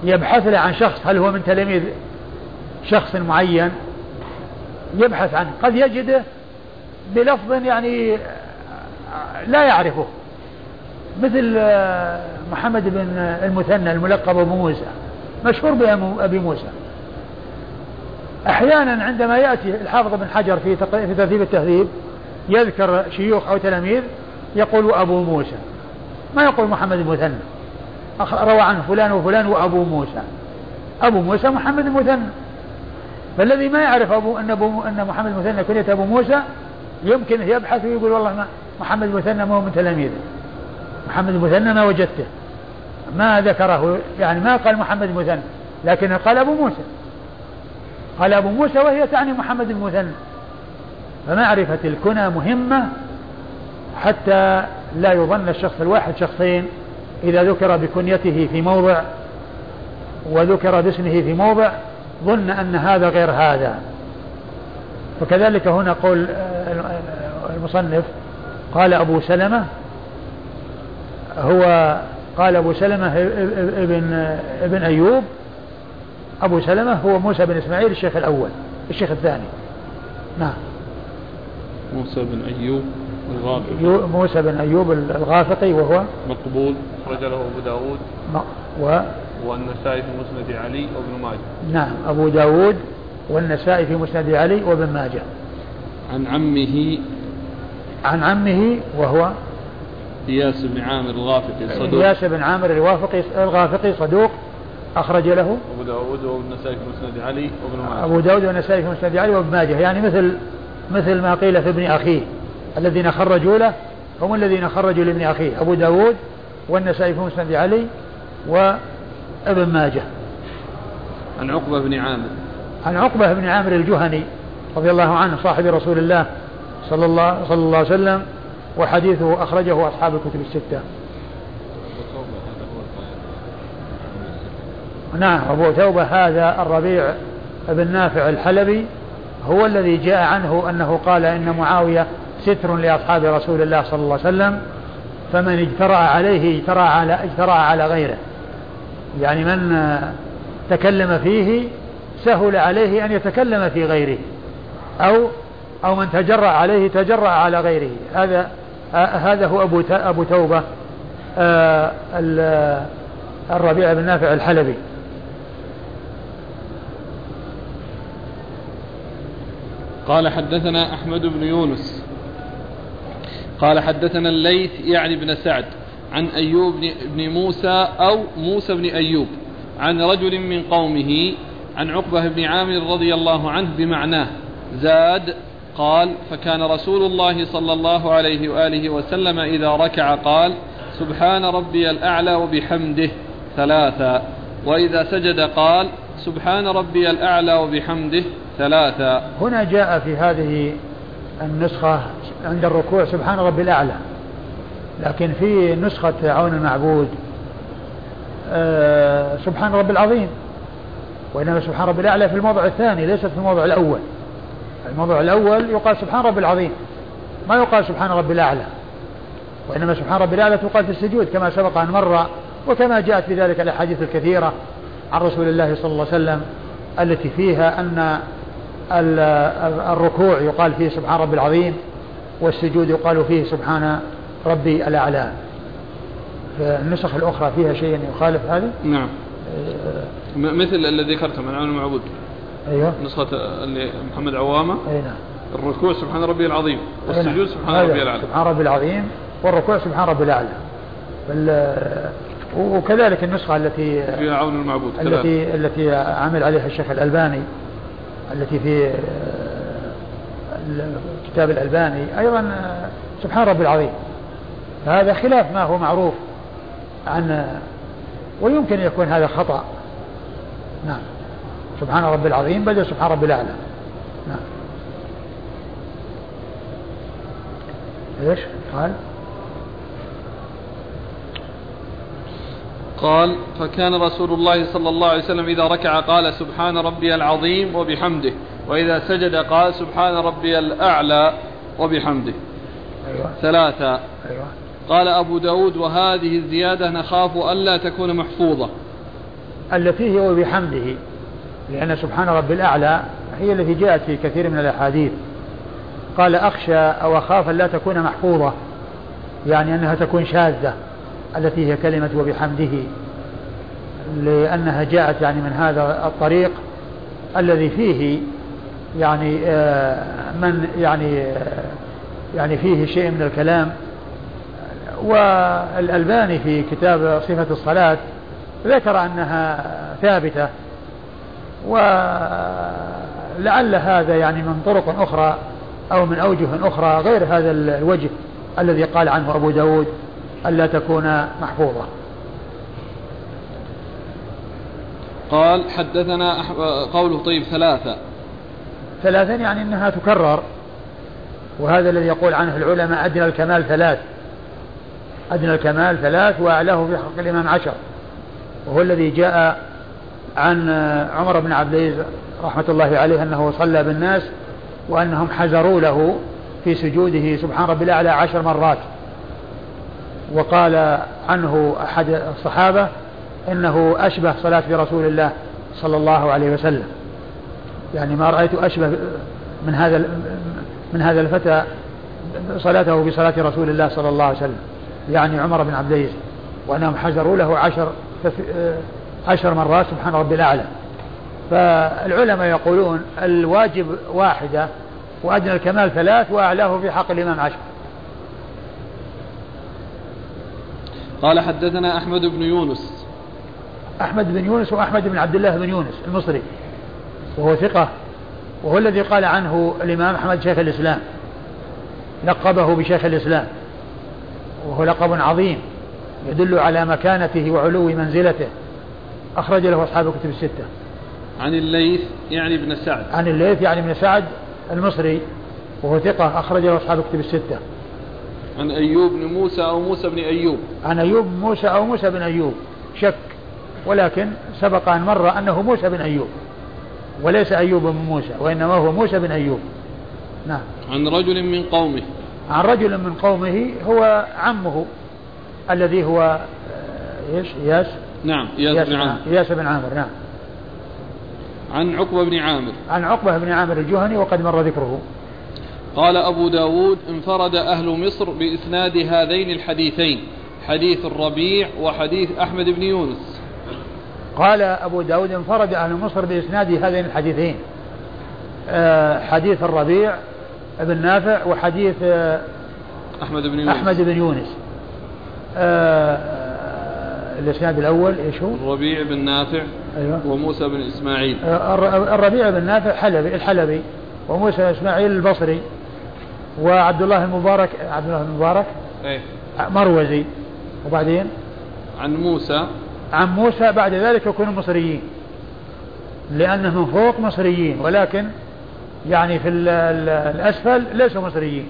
يبحث له عن شخص هل هو من تلاميذ شخص معين؟ يبحث عنه. قد يجده بلفظ يعني لا يعرفه مثل محمد بن المثنى الملقب أبو موسى مشهور بأبي موسى. أحيانا عندما يأتي الحافظ بن حجر في في ترتيب التهذيب يذكر شيوخ أو تلاميذ يقول أبو موسى ما يقول محمد المثنى؟ روى عنه فلان وفلان وأبو موسى. أبو موسى محمد المثنى. فالذي ما يعرف أبو أن أبو أن محمد المثنى كنية أبو موسى يمكن يبحث ويقول والله ما محمد المثنى ما هو من تلاميذه. محمد المثنى ما وجدته. ما ذكره يعني ما قال محمد المثنى لكن قال أبو موسى. قال أبو موسى وهي تعني محمد المثنى. فمعرفة الكنى مهمة حتى لا يظن الشخص الواحد شخصين. إذا ذكر بكنيته في موضع وذكر باسمه في موضع ظن أن هذا غير هذا. وكذلك هنا قول المصنف قال أبو سلمة هو قال أبو سلمة ابن ابن أيوب أبو سلمة هو موسى بن إسماعيل الشيخ الأول الشيخ الثاني. نعم. موسى بن أيوب. موسى بن أيوب الغافقي وهو مقبول أخرج له أبو داود. و والنسائي في مسند علي وابن ماجه. نعم أبو داود والنسائي في مسند علي وابن ماجه. عن عمه عن عمه وهو إياس بن عامر الغافقي صدوق إياس بن عامر الوافقي الغافقي صدوق أخرج له أبو داود والنسائي في مسند علي وابن ماجه. أبو داود والنسائي في مسند علي وابن ماجه. يعني مثل مثل ما قيل في ابن أخيه. الذين خرجوا له هم الذين خرجوا لابن أخيه أبو داود والنسائي في مسند علي وابن ماجه. عن عقبة بن عامر. عن عقبة بن عامر الجهني رضي الله عنه صاحب رسول الله صلى الله صلى الله عليه وسلم وحديثه أخرجه أصحاب الكتب الستة. نعم أبو توبة هذا الربيع بن نافع الحلبي هو الذي جاء عنه أنه قال إن معاوية ستر لأصحاب رسول الله صلى الله عليه وسلم فمن اجترأ عليه اجترأ على اجترأ على غيره. يعني من تكلم فيه سهل عليه أن يتكلم في غيره أو أو من تجرأ عليه تجرأ على غيره. هذا هذا هو أبو أبو توبة الربيع بن نافع الحلبي. قال حدثنا أحمد بن يونس. قال حدثنا الليث يعني بن سعد عن أيوب بن موسى أو موسى بن أيوب عن رجل من قومه عن عقبة بن عامر رضي الله عنه بمعناه زاد قال فكان رسول الله صلى الله عليه وآله وسلم إذا ركع قال سبحان ربي الأعلى وبحمده ثلاثا. وإذا سجد قال سبحان ربي الأعلى وبحمده ثلاثا. هنا جاء في هذه النسخة عند الركوع سبحان ربي الأعلى. لكن في نسخة عون المعبود آه سبحان ربي العظيم. وإنما سبحان ربي الأعلى في الموضع الثاني ليست في الموضع الأول. الموضع الأول يقال سبحان ربي العظيم ما يقال سبحان ربي الأعلى. وإنما سبحان ربي الأعلى تقال في السجود كما سبق أن مر وكما جاءت في ذلك الأحاديث الكثيرة عن رسول الله صلى الله عليه وسلم التي فيها أن الركوع يقال فيه سبحان ربي العظيم. والسجود يقال فيه سبحان ربي الأعلى. فالنسخ الأخرى فيها شيء يخالف هذا؟ نعم. مثل الذي ذكرته من عون المعبود أيوه. نسخة اللي محمد عوامة. أي نعم. الركوع سبحان ربي العظيم. والسجود سبحان ربي الأعلى. سبحان ربي العظيم والركوع سبحان ربي الأعلى. وكذلك النسخة التي فيها عون المعبود التي كذلك. التي عمل عليها الشيخ الألباني التي في كتاب الألباني أيضا سبحان ربي العظيم. فهذا خلاف ما هو معروف عن ويمكن يكون هذا خطأ. نعم. سبحان ربي العظيم بدل سبحان ربي الأعلى. نعم. إيش؟ قال. قال فكان رسول الله صلى الله عليه وسلم إذا ركع قال سبحان ربي العظيم وبحمده. وإذا سجد قال سبحان ربي الأعلى وبحمده. أيوة. ثلاثة. أيوة. قال أبو داود وهذه الزيادة نخاف ألا تكون محفوظة. التي هي وبحمده لأن سبحان ربي الأعلى هي التي جاءت في كثير من الأحاديث. قال أخشى أو أخاف ألا تكون محفوظة. يعني أنها تكون شاذة. التي هي كلمة وبحمده. لأنها جاءت يعني من هذا الطريق الذي فيه يعني آه، من يعني يعني فيه شيء من الكلام. والألباني في كتاب صفة الصلاة ذكر أنها ثابتة ولعل هذا يعني من طرق أخرى أو من أوجه أخرى غير هذا الوجه الذي قال عنه أبو داود ألا تكون محفوظة. قال حدثنا قوله طيب ثلاثة. ثلاثا يعني أنها تكرر وهذا الذي يقول عنه العلماء أدنى الكمال ثلاث أدنى الكمال ثلاث وأعلاه في حق الإمام عشر وهو الذي جاء عن عمر بن عبد العزيز رحمة الله عليه أنه صلى بالناس وأنهم حزروا له في سجوده سبحان ربي الأعلى عشر مرات وقال عنه أحد الصحابة إنه أشبه صلاة برسول الله صلى الله عليه وسلم. يعني ما رأيت أشبه من هذا من هذا الفتى صلاته بصلاة رسول الله صلى الله عليه وسلم. يعني عمر بن عبد العزيز. وأنهم حجروا له عشر عشر مرات سبحان ربي الأعلى. فالعلماء يقولون الواجب واحدة وأدنى الكمال ثلاث وأعلاه في حق الإمام عشر. قال حدثنا أحمد بن يونس. أحمد بن يونس وأحمد بن عبد الله بن يونس المصري. وهو ثقة وهو الذي قال عنه الإمام أحمد شيخ الإسلام لقبه بشيخ الإسلام وهو لقب عظيم يدل على مكانته وعلو منزلته. أخرج له أصحاب الكتب الستة. عن الليث يعني ابن سعد. عن الليث يعني ابن سعد المصري وهو ثقة أخرج له أصحاب الكتب الستة. عن أيوب بن موسى أو موسى بن أيوب. عن أيوب موسى أو موسى بن أيوب شك ولكن سبق أن مر أنه موسى بن أيوب. وليس أيوب بن موسى وإنما هو موسى بن أيوب. نعم. عن رجل من قومه. عن رجل من قومه هو عمه الذي هو آه، إيش؟ اياس نعم اياس بن عامر. اياس بن عامر نعم. عن عقبة بن عامر. عن عقبة بن عامر الجهني وقد مر ذكره. قال أبو داود انفرد أهل مصر بإسناد هذين الحديثين حديث الربيع وحديث أحمد بن يونس. قال أبو داود انفرد أهل مصر بإسناد هذين الحديثين. آه، حديث الربيع بن نافع وحديث آه، أحمد بن يونس. أحمد بن يونس. آه، الإسناد الأول إيش هو؟ الربيع بن نافع أيوة. وموسى بن إسماعيل. الربيع بن نافع حلبي الحلبي وموسى إسماعيل البصري وعبد الله المبارك عبد الله المبارك إيه. مروزي. وبعدين؟ عن موسى. عن موسى بعد ذلك يكونوا مصريين. لأنه من فوق مصريين ولكن يعني في الأسفل ليسوا مصريين.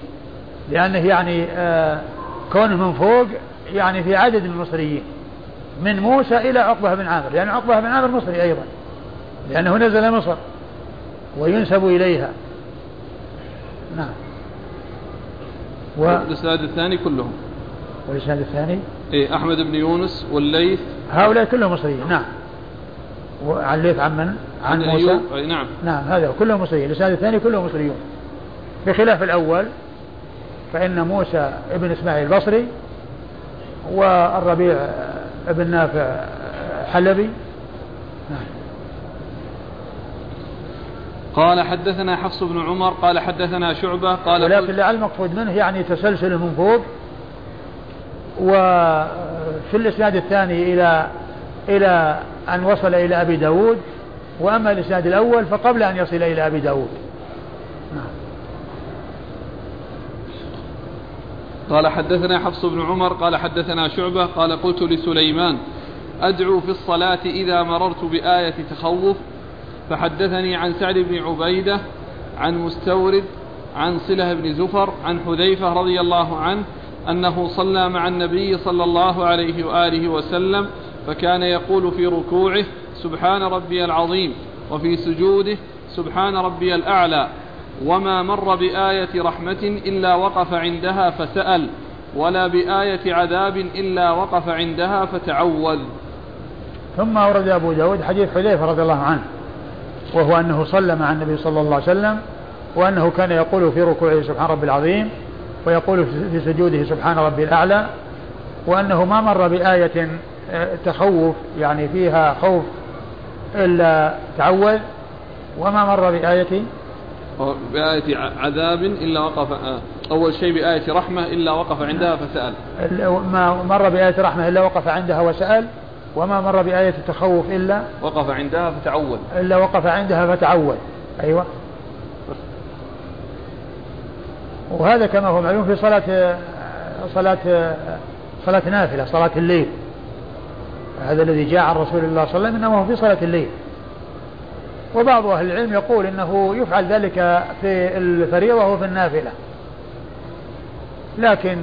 لأنه يعني آه كونه من فوق يعني في عدد من المصريين. من موسى إلى عقبة بن عامر لأن عقبة بن عامر مصري أيضا. لأنه نزل مصر وينسب إليها. نعم. والإسناد الثاني كلهم. والإسناد الثاني؟ إيه أحمد بن يونس والليث. هؤلاء كلهم مصريين. نعم. وعن الليث عن من؟ عن, عن موسى؟ أي نعم. نعم هذا كلهم مصريين. الإسناد الثاني كلهم مصريون. بخلاف الأول فإن موسى ابن إسماعيل البصري والربيع ابن نافع حلبي. نعم. قال حدثنا حفص بن عمر قال حدثنا شعبة قال ولكن لعل المقصود منه يعني تسلسل من فوق وفي الإسناد الثاني إلى إلى أن وصل إلى أبي داود وأما الإسناد الأول فقبل أن يصل إلى أبي داود. نعم. قال حدثنا حفص بن عمر قال حدثنا شعبة قال قلت لسليمان أدعو في الصلاة إذا مررت بآية تخوف. فحدثني عن سعد بن عبيدة عن مستورد عن صلة بن زفر عن حذيفة رضي الله عنه أنه صلى مع النبي صلى الله عليه وآله وسلم فكان يقول في ركوعه سبحان ربي العظيم وفي سجوده سبحان ربي الأعلى وما مر بآية رحمة إلا وقف عندها فسأل ولا بآية عذاب إلا وقف عندها فتعوذ. ثم أورد أبو داود حديث حذيفة رضي الله عنه وهو أنه صلى مع النبي صلى الله عليه وسلم وأنه كان يقول في ركوعه سبحان ربي العظيم ويقول في سجوده سبحان ربي الأعلى وأنه ما مر بآية آه، تخوف يعني فيها خوف إلا تعوذ وما مر بآية؟ بآية عذاب إلا وقف آه، أول شيء بآية رحمة إلا وقف عندها فسأل. ما مر بآية رحمة إلا وقف عندها وسأل وما مر بآية تخوف إلا وقف عندها فتعود إلا وقف عندها فتعود أيوة. وهذا كما هو معلوم في صلاة صلاة صلاة نافلة صلاة الليل. هذا الذي جاء عن رسول الله صلى الله عليه وسلم انه في صلاة الليل. وبعض أهل العلم يقول إنه يفعل ذلك في الفريضة وفي النافلة. لكن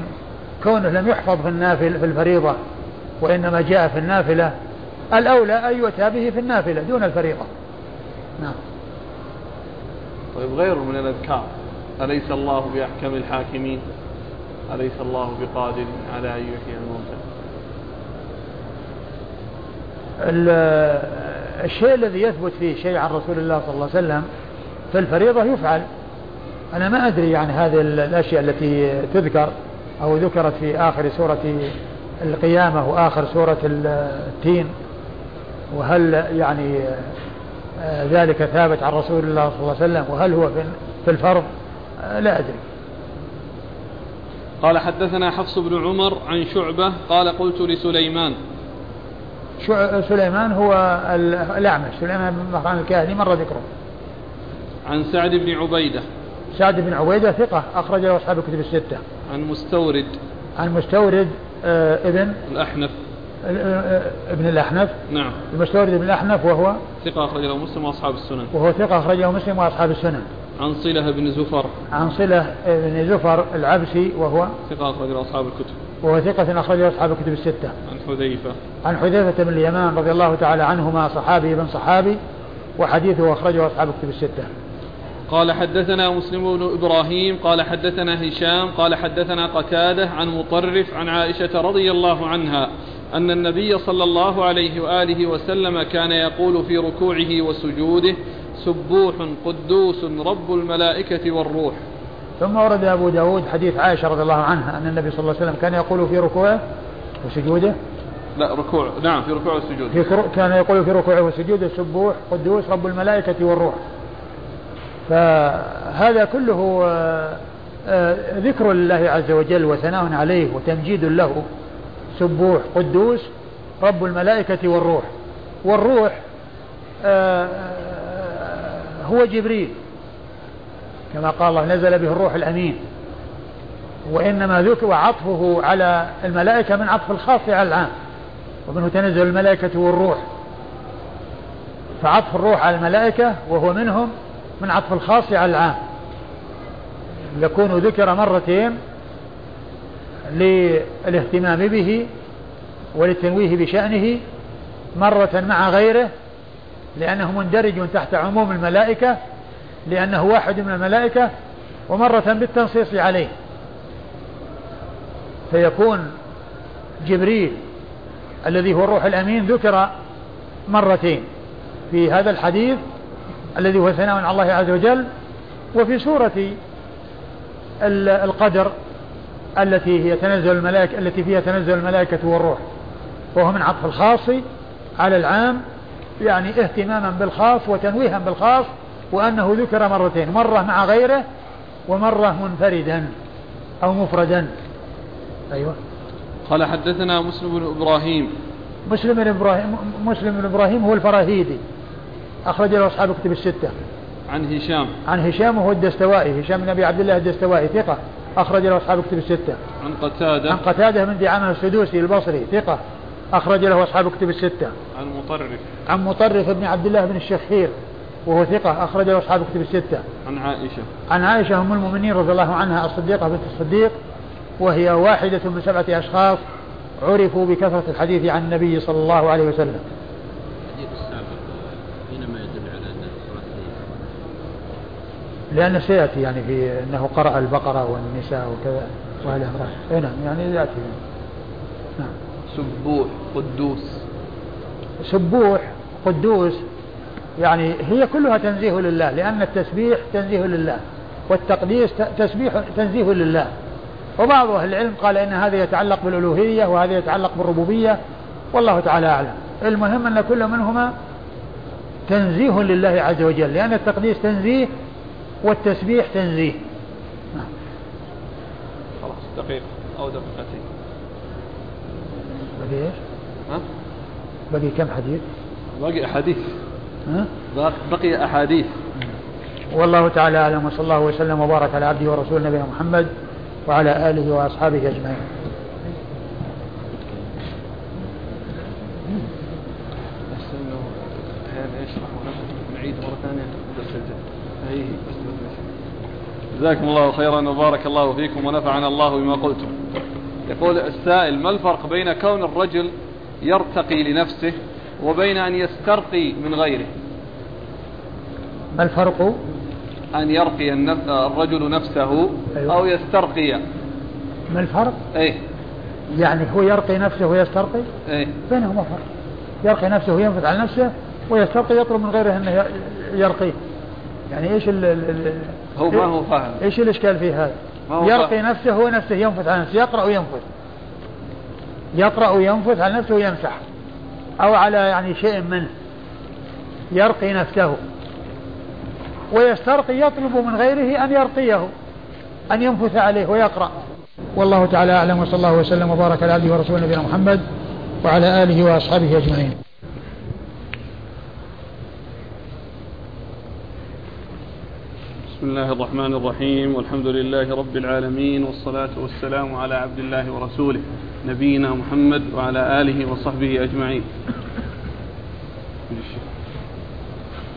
كونه لم يحفظ في النافل في الفريضة وإنما جاء في النافلة الأولى أن يؤتى به في النافلة دون الفريضة. نعم. طيب غير من الأذكار. أليس الله بأحكم الحاكمين؟ أليس الله بقادر على أن يحيي الموتى؟ الشيء الذي يثبت فيه شيء عن رسول الله صلى الله عليه وسلم في الفريضة يفعل. أنا ما أدري يعني هذه الأشياء التي تذكر أو ذكرت في آخر سورة القيامة وآخر سورة التين. وهل يعني ذلك ثابت عن رسول الله صلى الله عليه وسلم؟ وهل هو في الفرض؟ لا أدري. قال حدثنا حفص بن عمر عن شعبة قال قلت لسليمان. سليمان هو الأعمش. سليمان بن مهران الكاهلي مر ذكره. عن سعد بن عبيدة. سعد بن عبيدة ثقة أخرج له أصحاب الكتب الستة. عن مستورد. عن مستورد آه ابن الأحنف. آه، آه، ابن الأحنف. نعم. المستورد ابن الأحنف وهو ثقة أخرج له مسلم وأصحاب السنن. وهو ثقة أخرج له مسلم وأصحاب السنن. عن صلة بن زفر. عن صلة بن زفر العبسي وهو ثقة أخرج له أصحاب الكتب. وهو ثقة أخرج له أصحاب الكتب الستة. عن حذيفة. عن حذيفة بن اليمان رضي الله تعالى عنهما صحابي بن صحابي وحديثه أخرجه أصحاب الكتب الستة. قال حدثنا مسلم بن إبراهيم قال حدثنا هشام قال حدثنا قتادة عن مطرف عن عائشة رضي الله عنها أن النبي صلى الله عليه وآله وسلم كان يقول في ركوعه وسجوده سبوح قدوس رب الملائكة والروح. ثم ورد أبو داود حديث عائشة رضي الله عنها أن النبي صلى الله عليه وسلم كان يقول في ركوعه وسجوده. لا ركوع نعم في ركوع والسجود في كان يقول في ركوعه وسجوده سبوح قدوس رب الملائكة والروح. فهذا كله آه، آه، ذكر لله عز وجل وثناء عليه وتمجيد له. سبوح قدوس رب الملائكة والروح. والروح آه، هو جبريل. كما قال الله نزل به الروح الأمين. وإنما ذكر وعطفه على الملائكة من عطف الخاص على العام. ومنه تنزل الملائكة والروح. فعطف الروح على الملائكة وهو منهم من عطف الخاص على العام. يكون ذكر مرتين للاهتمام به وللتنويه بشأنه مرة مع غيره لأنه مندرج تحت عموم الملائكة لأنه واحد من الملائكة ومرة بالتنصيص عليه. فيكون جبريل الذي هو الروح الأمين ذكر مرتين في هذا الحديث الذي هو ثناء على الله عز وجل وفي سورة القدر التي هي تنزل الملائكة التي فيها تنزل الملائكة والروح وهو من عطف الخاص على العام يعني اهتماما بالخاص وتنويها بالخاص وأنه ذكر مرتين مرة مع غيره ومرة منفردا أو مفردا. أيوة. قال حدثنا مسلم بن إبراهيم. مسلم بن إبراهيم مسلم بن إبراهيم هو الفراهيدي. أخرج له أصحاب كتب الستة. عن هشام. عن هشام وهو الدستوائي هشام بن أبي عبد الله الدستوائي ثقة. أخرج له أصحاب كتب الستة. عن قتادة. عن قتادة من دعامة السدوسي البصري ثقة. أخرج له أصحاب كتب الستة. عن مطرف. عن مطرف بن عبد الله بن الشخير وهو ثقة أخرج له أصحاب كتب الستة. عن عائشة. عن عائشة أم المؤمنين رضي الله عنها الصديقة بنت الصديق وهي واحدة من سبعة أشخاص عرفوا بكثرة الحديث عن النبي صلى الله عليه وسلم. لأن سيأتي يعني في أنه قرأ البقرة والنساء وكذا وهل أمره نعم يعني يأتي. نعم سبوح قدوس. سبوح قدوس يعني هي كلها تنزيه لله لأن التسبيح تنزيه لله والتقديس تسبيح تنزيه لله. وبعض أهل العلم قال إن هذا يتعلق بالألوهية وهذا يتعلق بالربوبية والله تعالى أعلم. المهم أن كل منهما تنزيه لله عز وجل لأن التقديس تنزيه والتسبيح تنزيه. خلاص دقيقة أو دقيقتين. بقي إيش؟ ها؟ بقي كم حديث؟ باقي أحاديث ها؟ بقي أحاديث والله تعالى أعلم وصلى الله وسلم وبارك على عبده ورسوله نبينا محمد وعلى آله وأصحابه أجمعين. جزاكم الله خيرا وبارك الله فيكم ونفعنا الله بما قلتم يقول السائل ما الفرق بين كون الرجل يرتقي لنفسه وبين أن يسترقي من غيره ما الفرق؟ أن يرقي. الرجل نفسه أيوة. أو يسترقي ما الفرق؟ أي يعني هو يرقي نفسه ويسترقي؟ أي بينهما فرق. يرقي نفسه وينفث على نفسه ويسترقي يطلب من غيره أنه يرقيه. يعني إيش ال ال هو ما هو فاهم إيش الإشكال في هذا؟ يرقي. نفسه هو نفسه ينفث على نفسه يقرأ وينفث. يقرأ وينفث على نفسه ويمسح. أو على يعني شيء منه. يرقي نفسه. ويسترقي يطلب من غيره أن يرقيه. أن ينفث عليه ويقرأ. والله تعالى أعلم وصلى الله وسلم وبارك على عبده ورسوله نبينا محمد وعلى آله وأصحابه أجمعين. بسم الله الرحمن الرحيم والحمد لله رب العالمين والصلاة والسلام على عبد الله ورسوله نبينا محمد وعلى آله وصحبه أجمعين.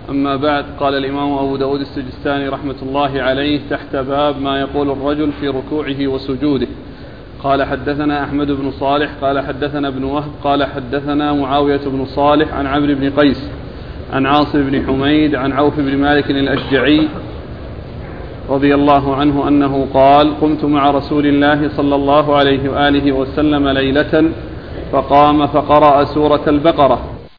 أما بعد قال الإمام أبو داود السجستاني رحمة الله عليه تحت باب ما يقول الرجل في ركوعه وسجوده. قال حدثنا أحمد بن صالح قال حدثنا ابن وهب قال حدثنا معاوية بن صالح عن عمرو بن قيس عن عاصم بن حميد عن عوف بن مالك الأشجعي رضي الله عنه أنه قال قمت مع رسول الله صلى الله عليه وآله وسلم ليلة فقام فقرأ سورة البقرة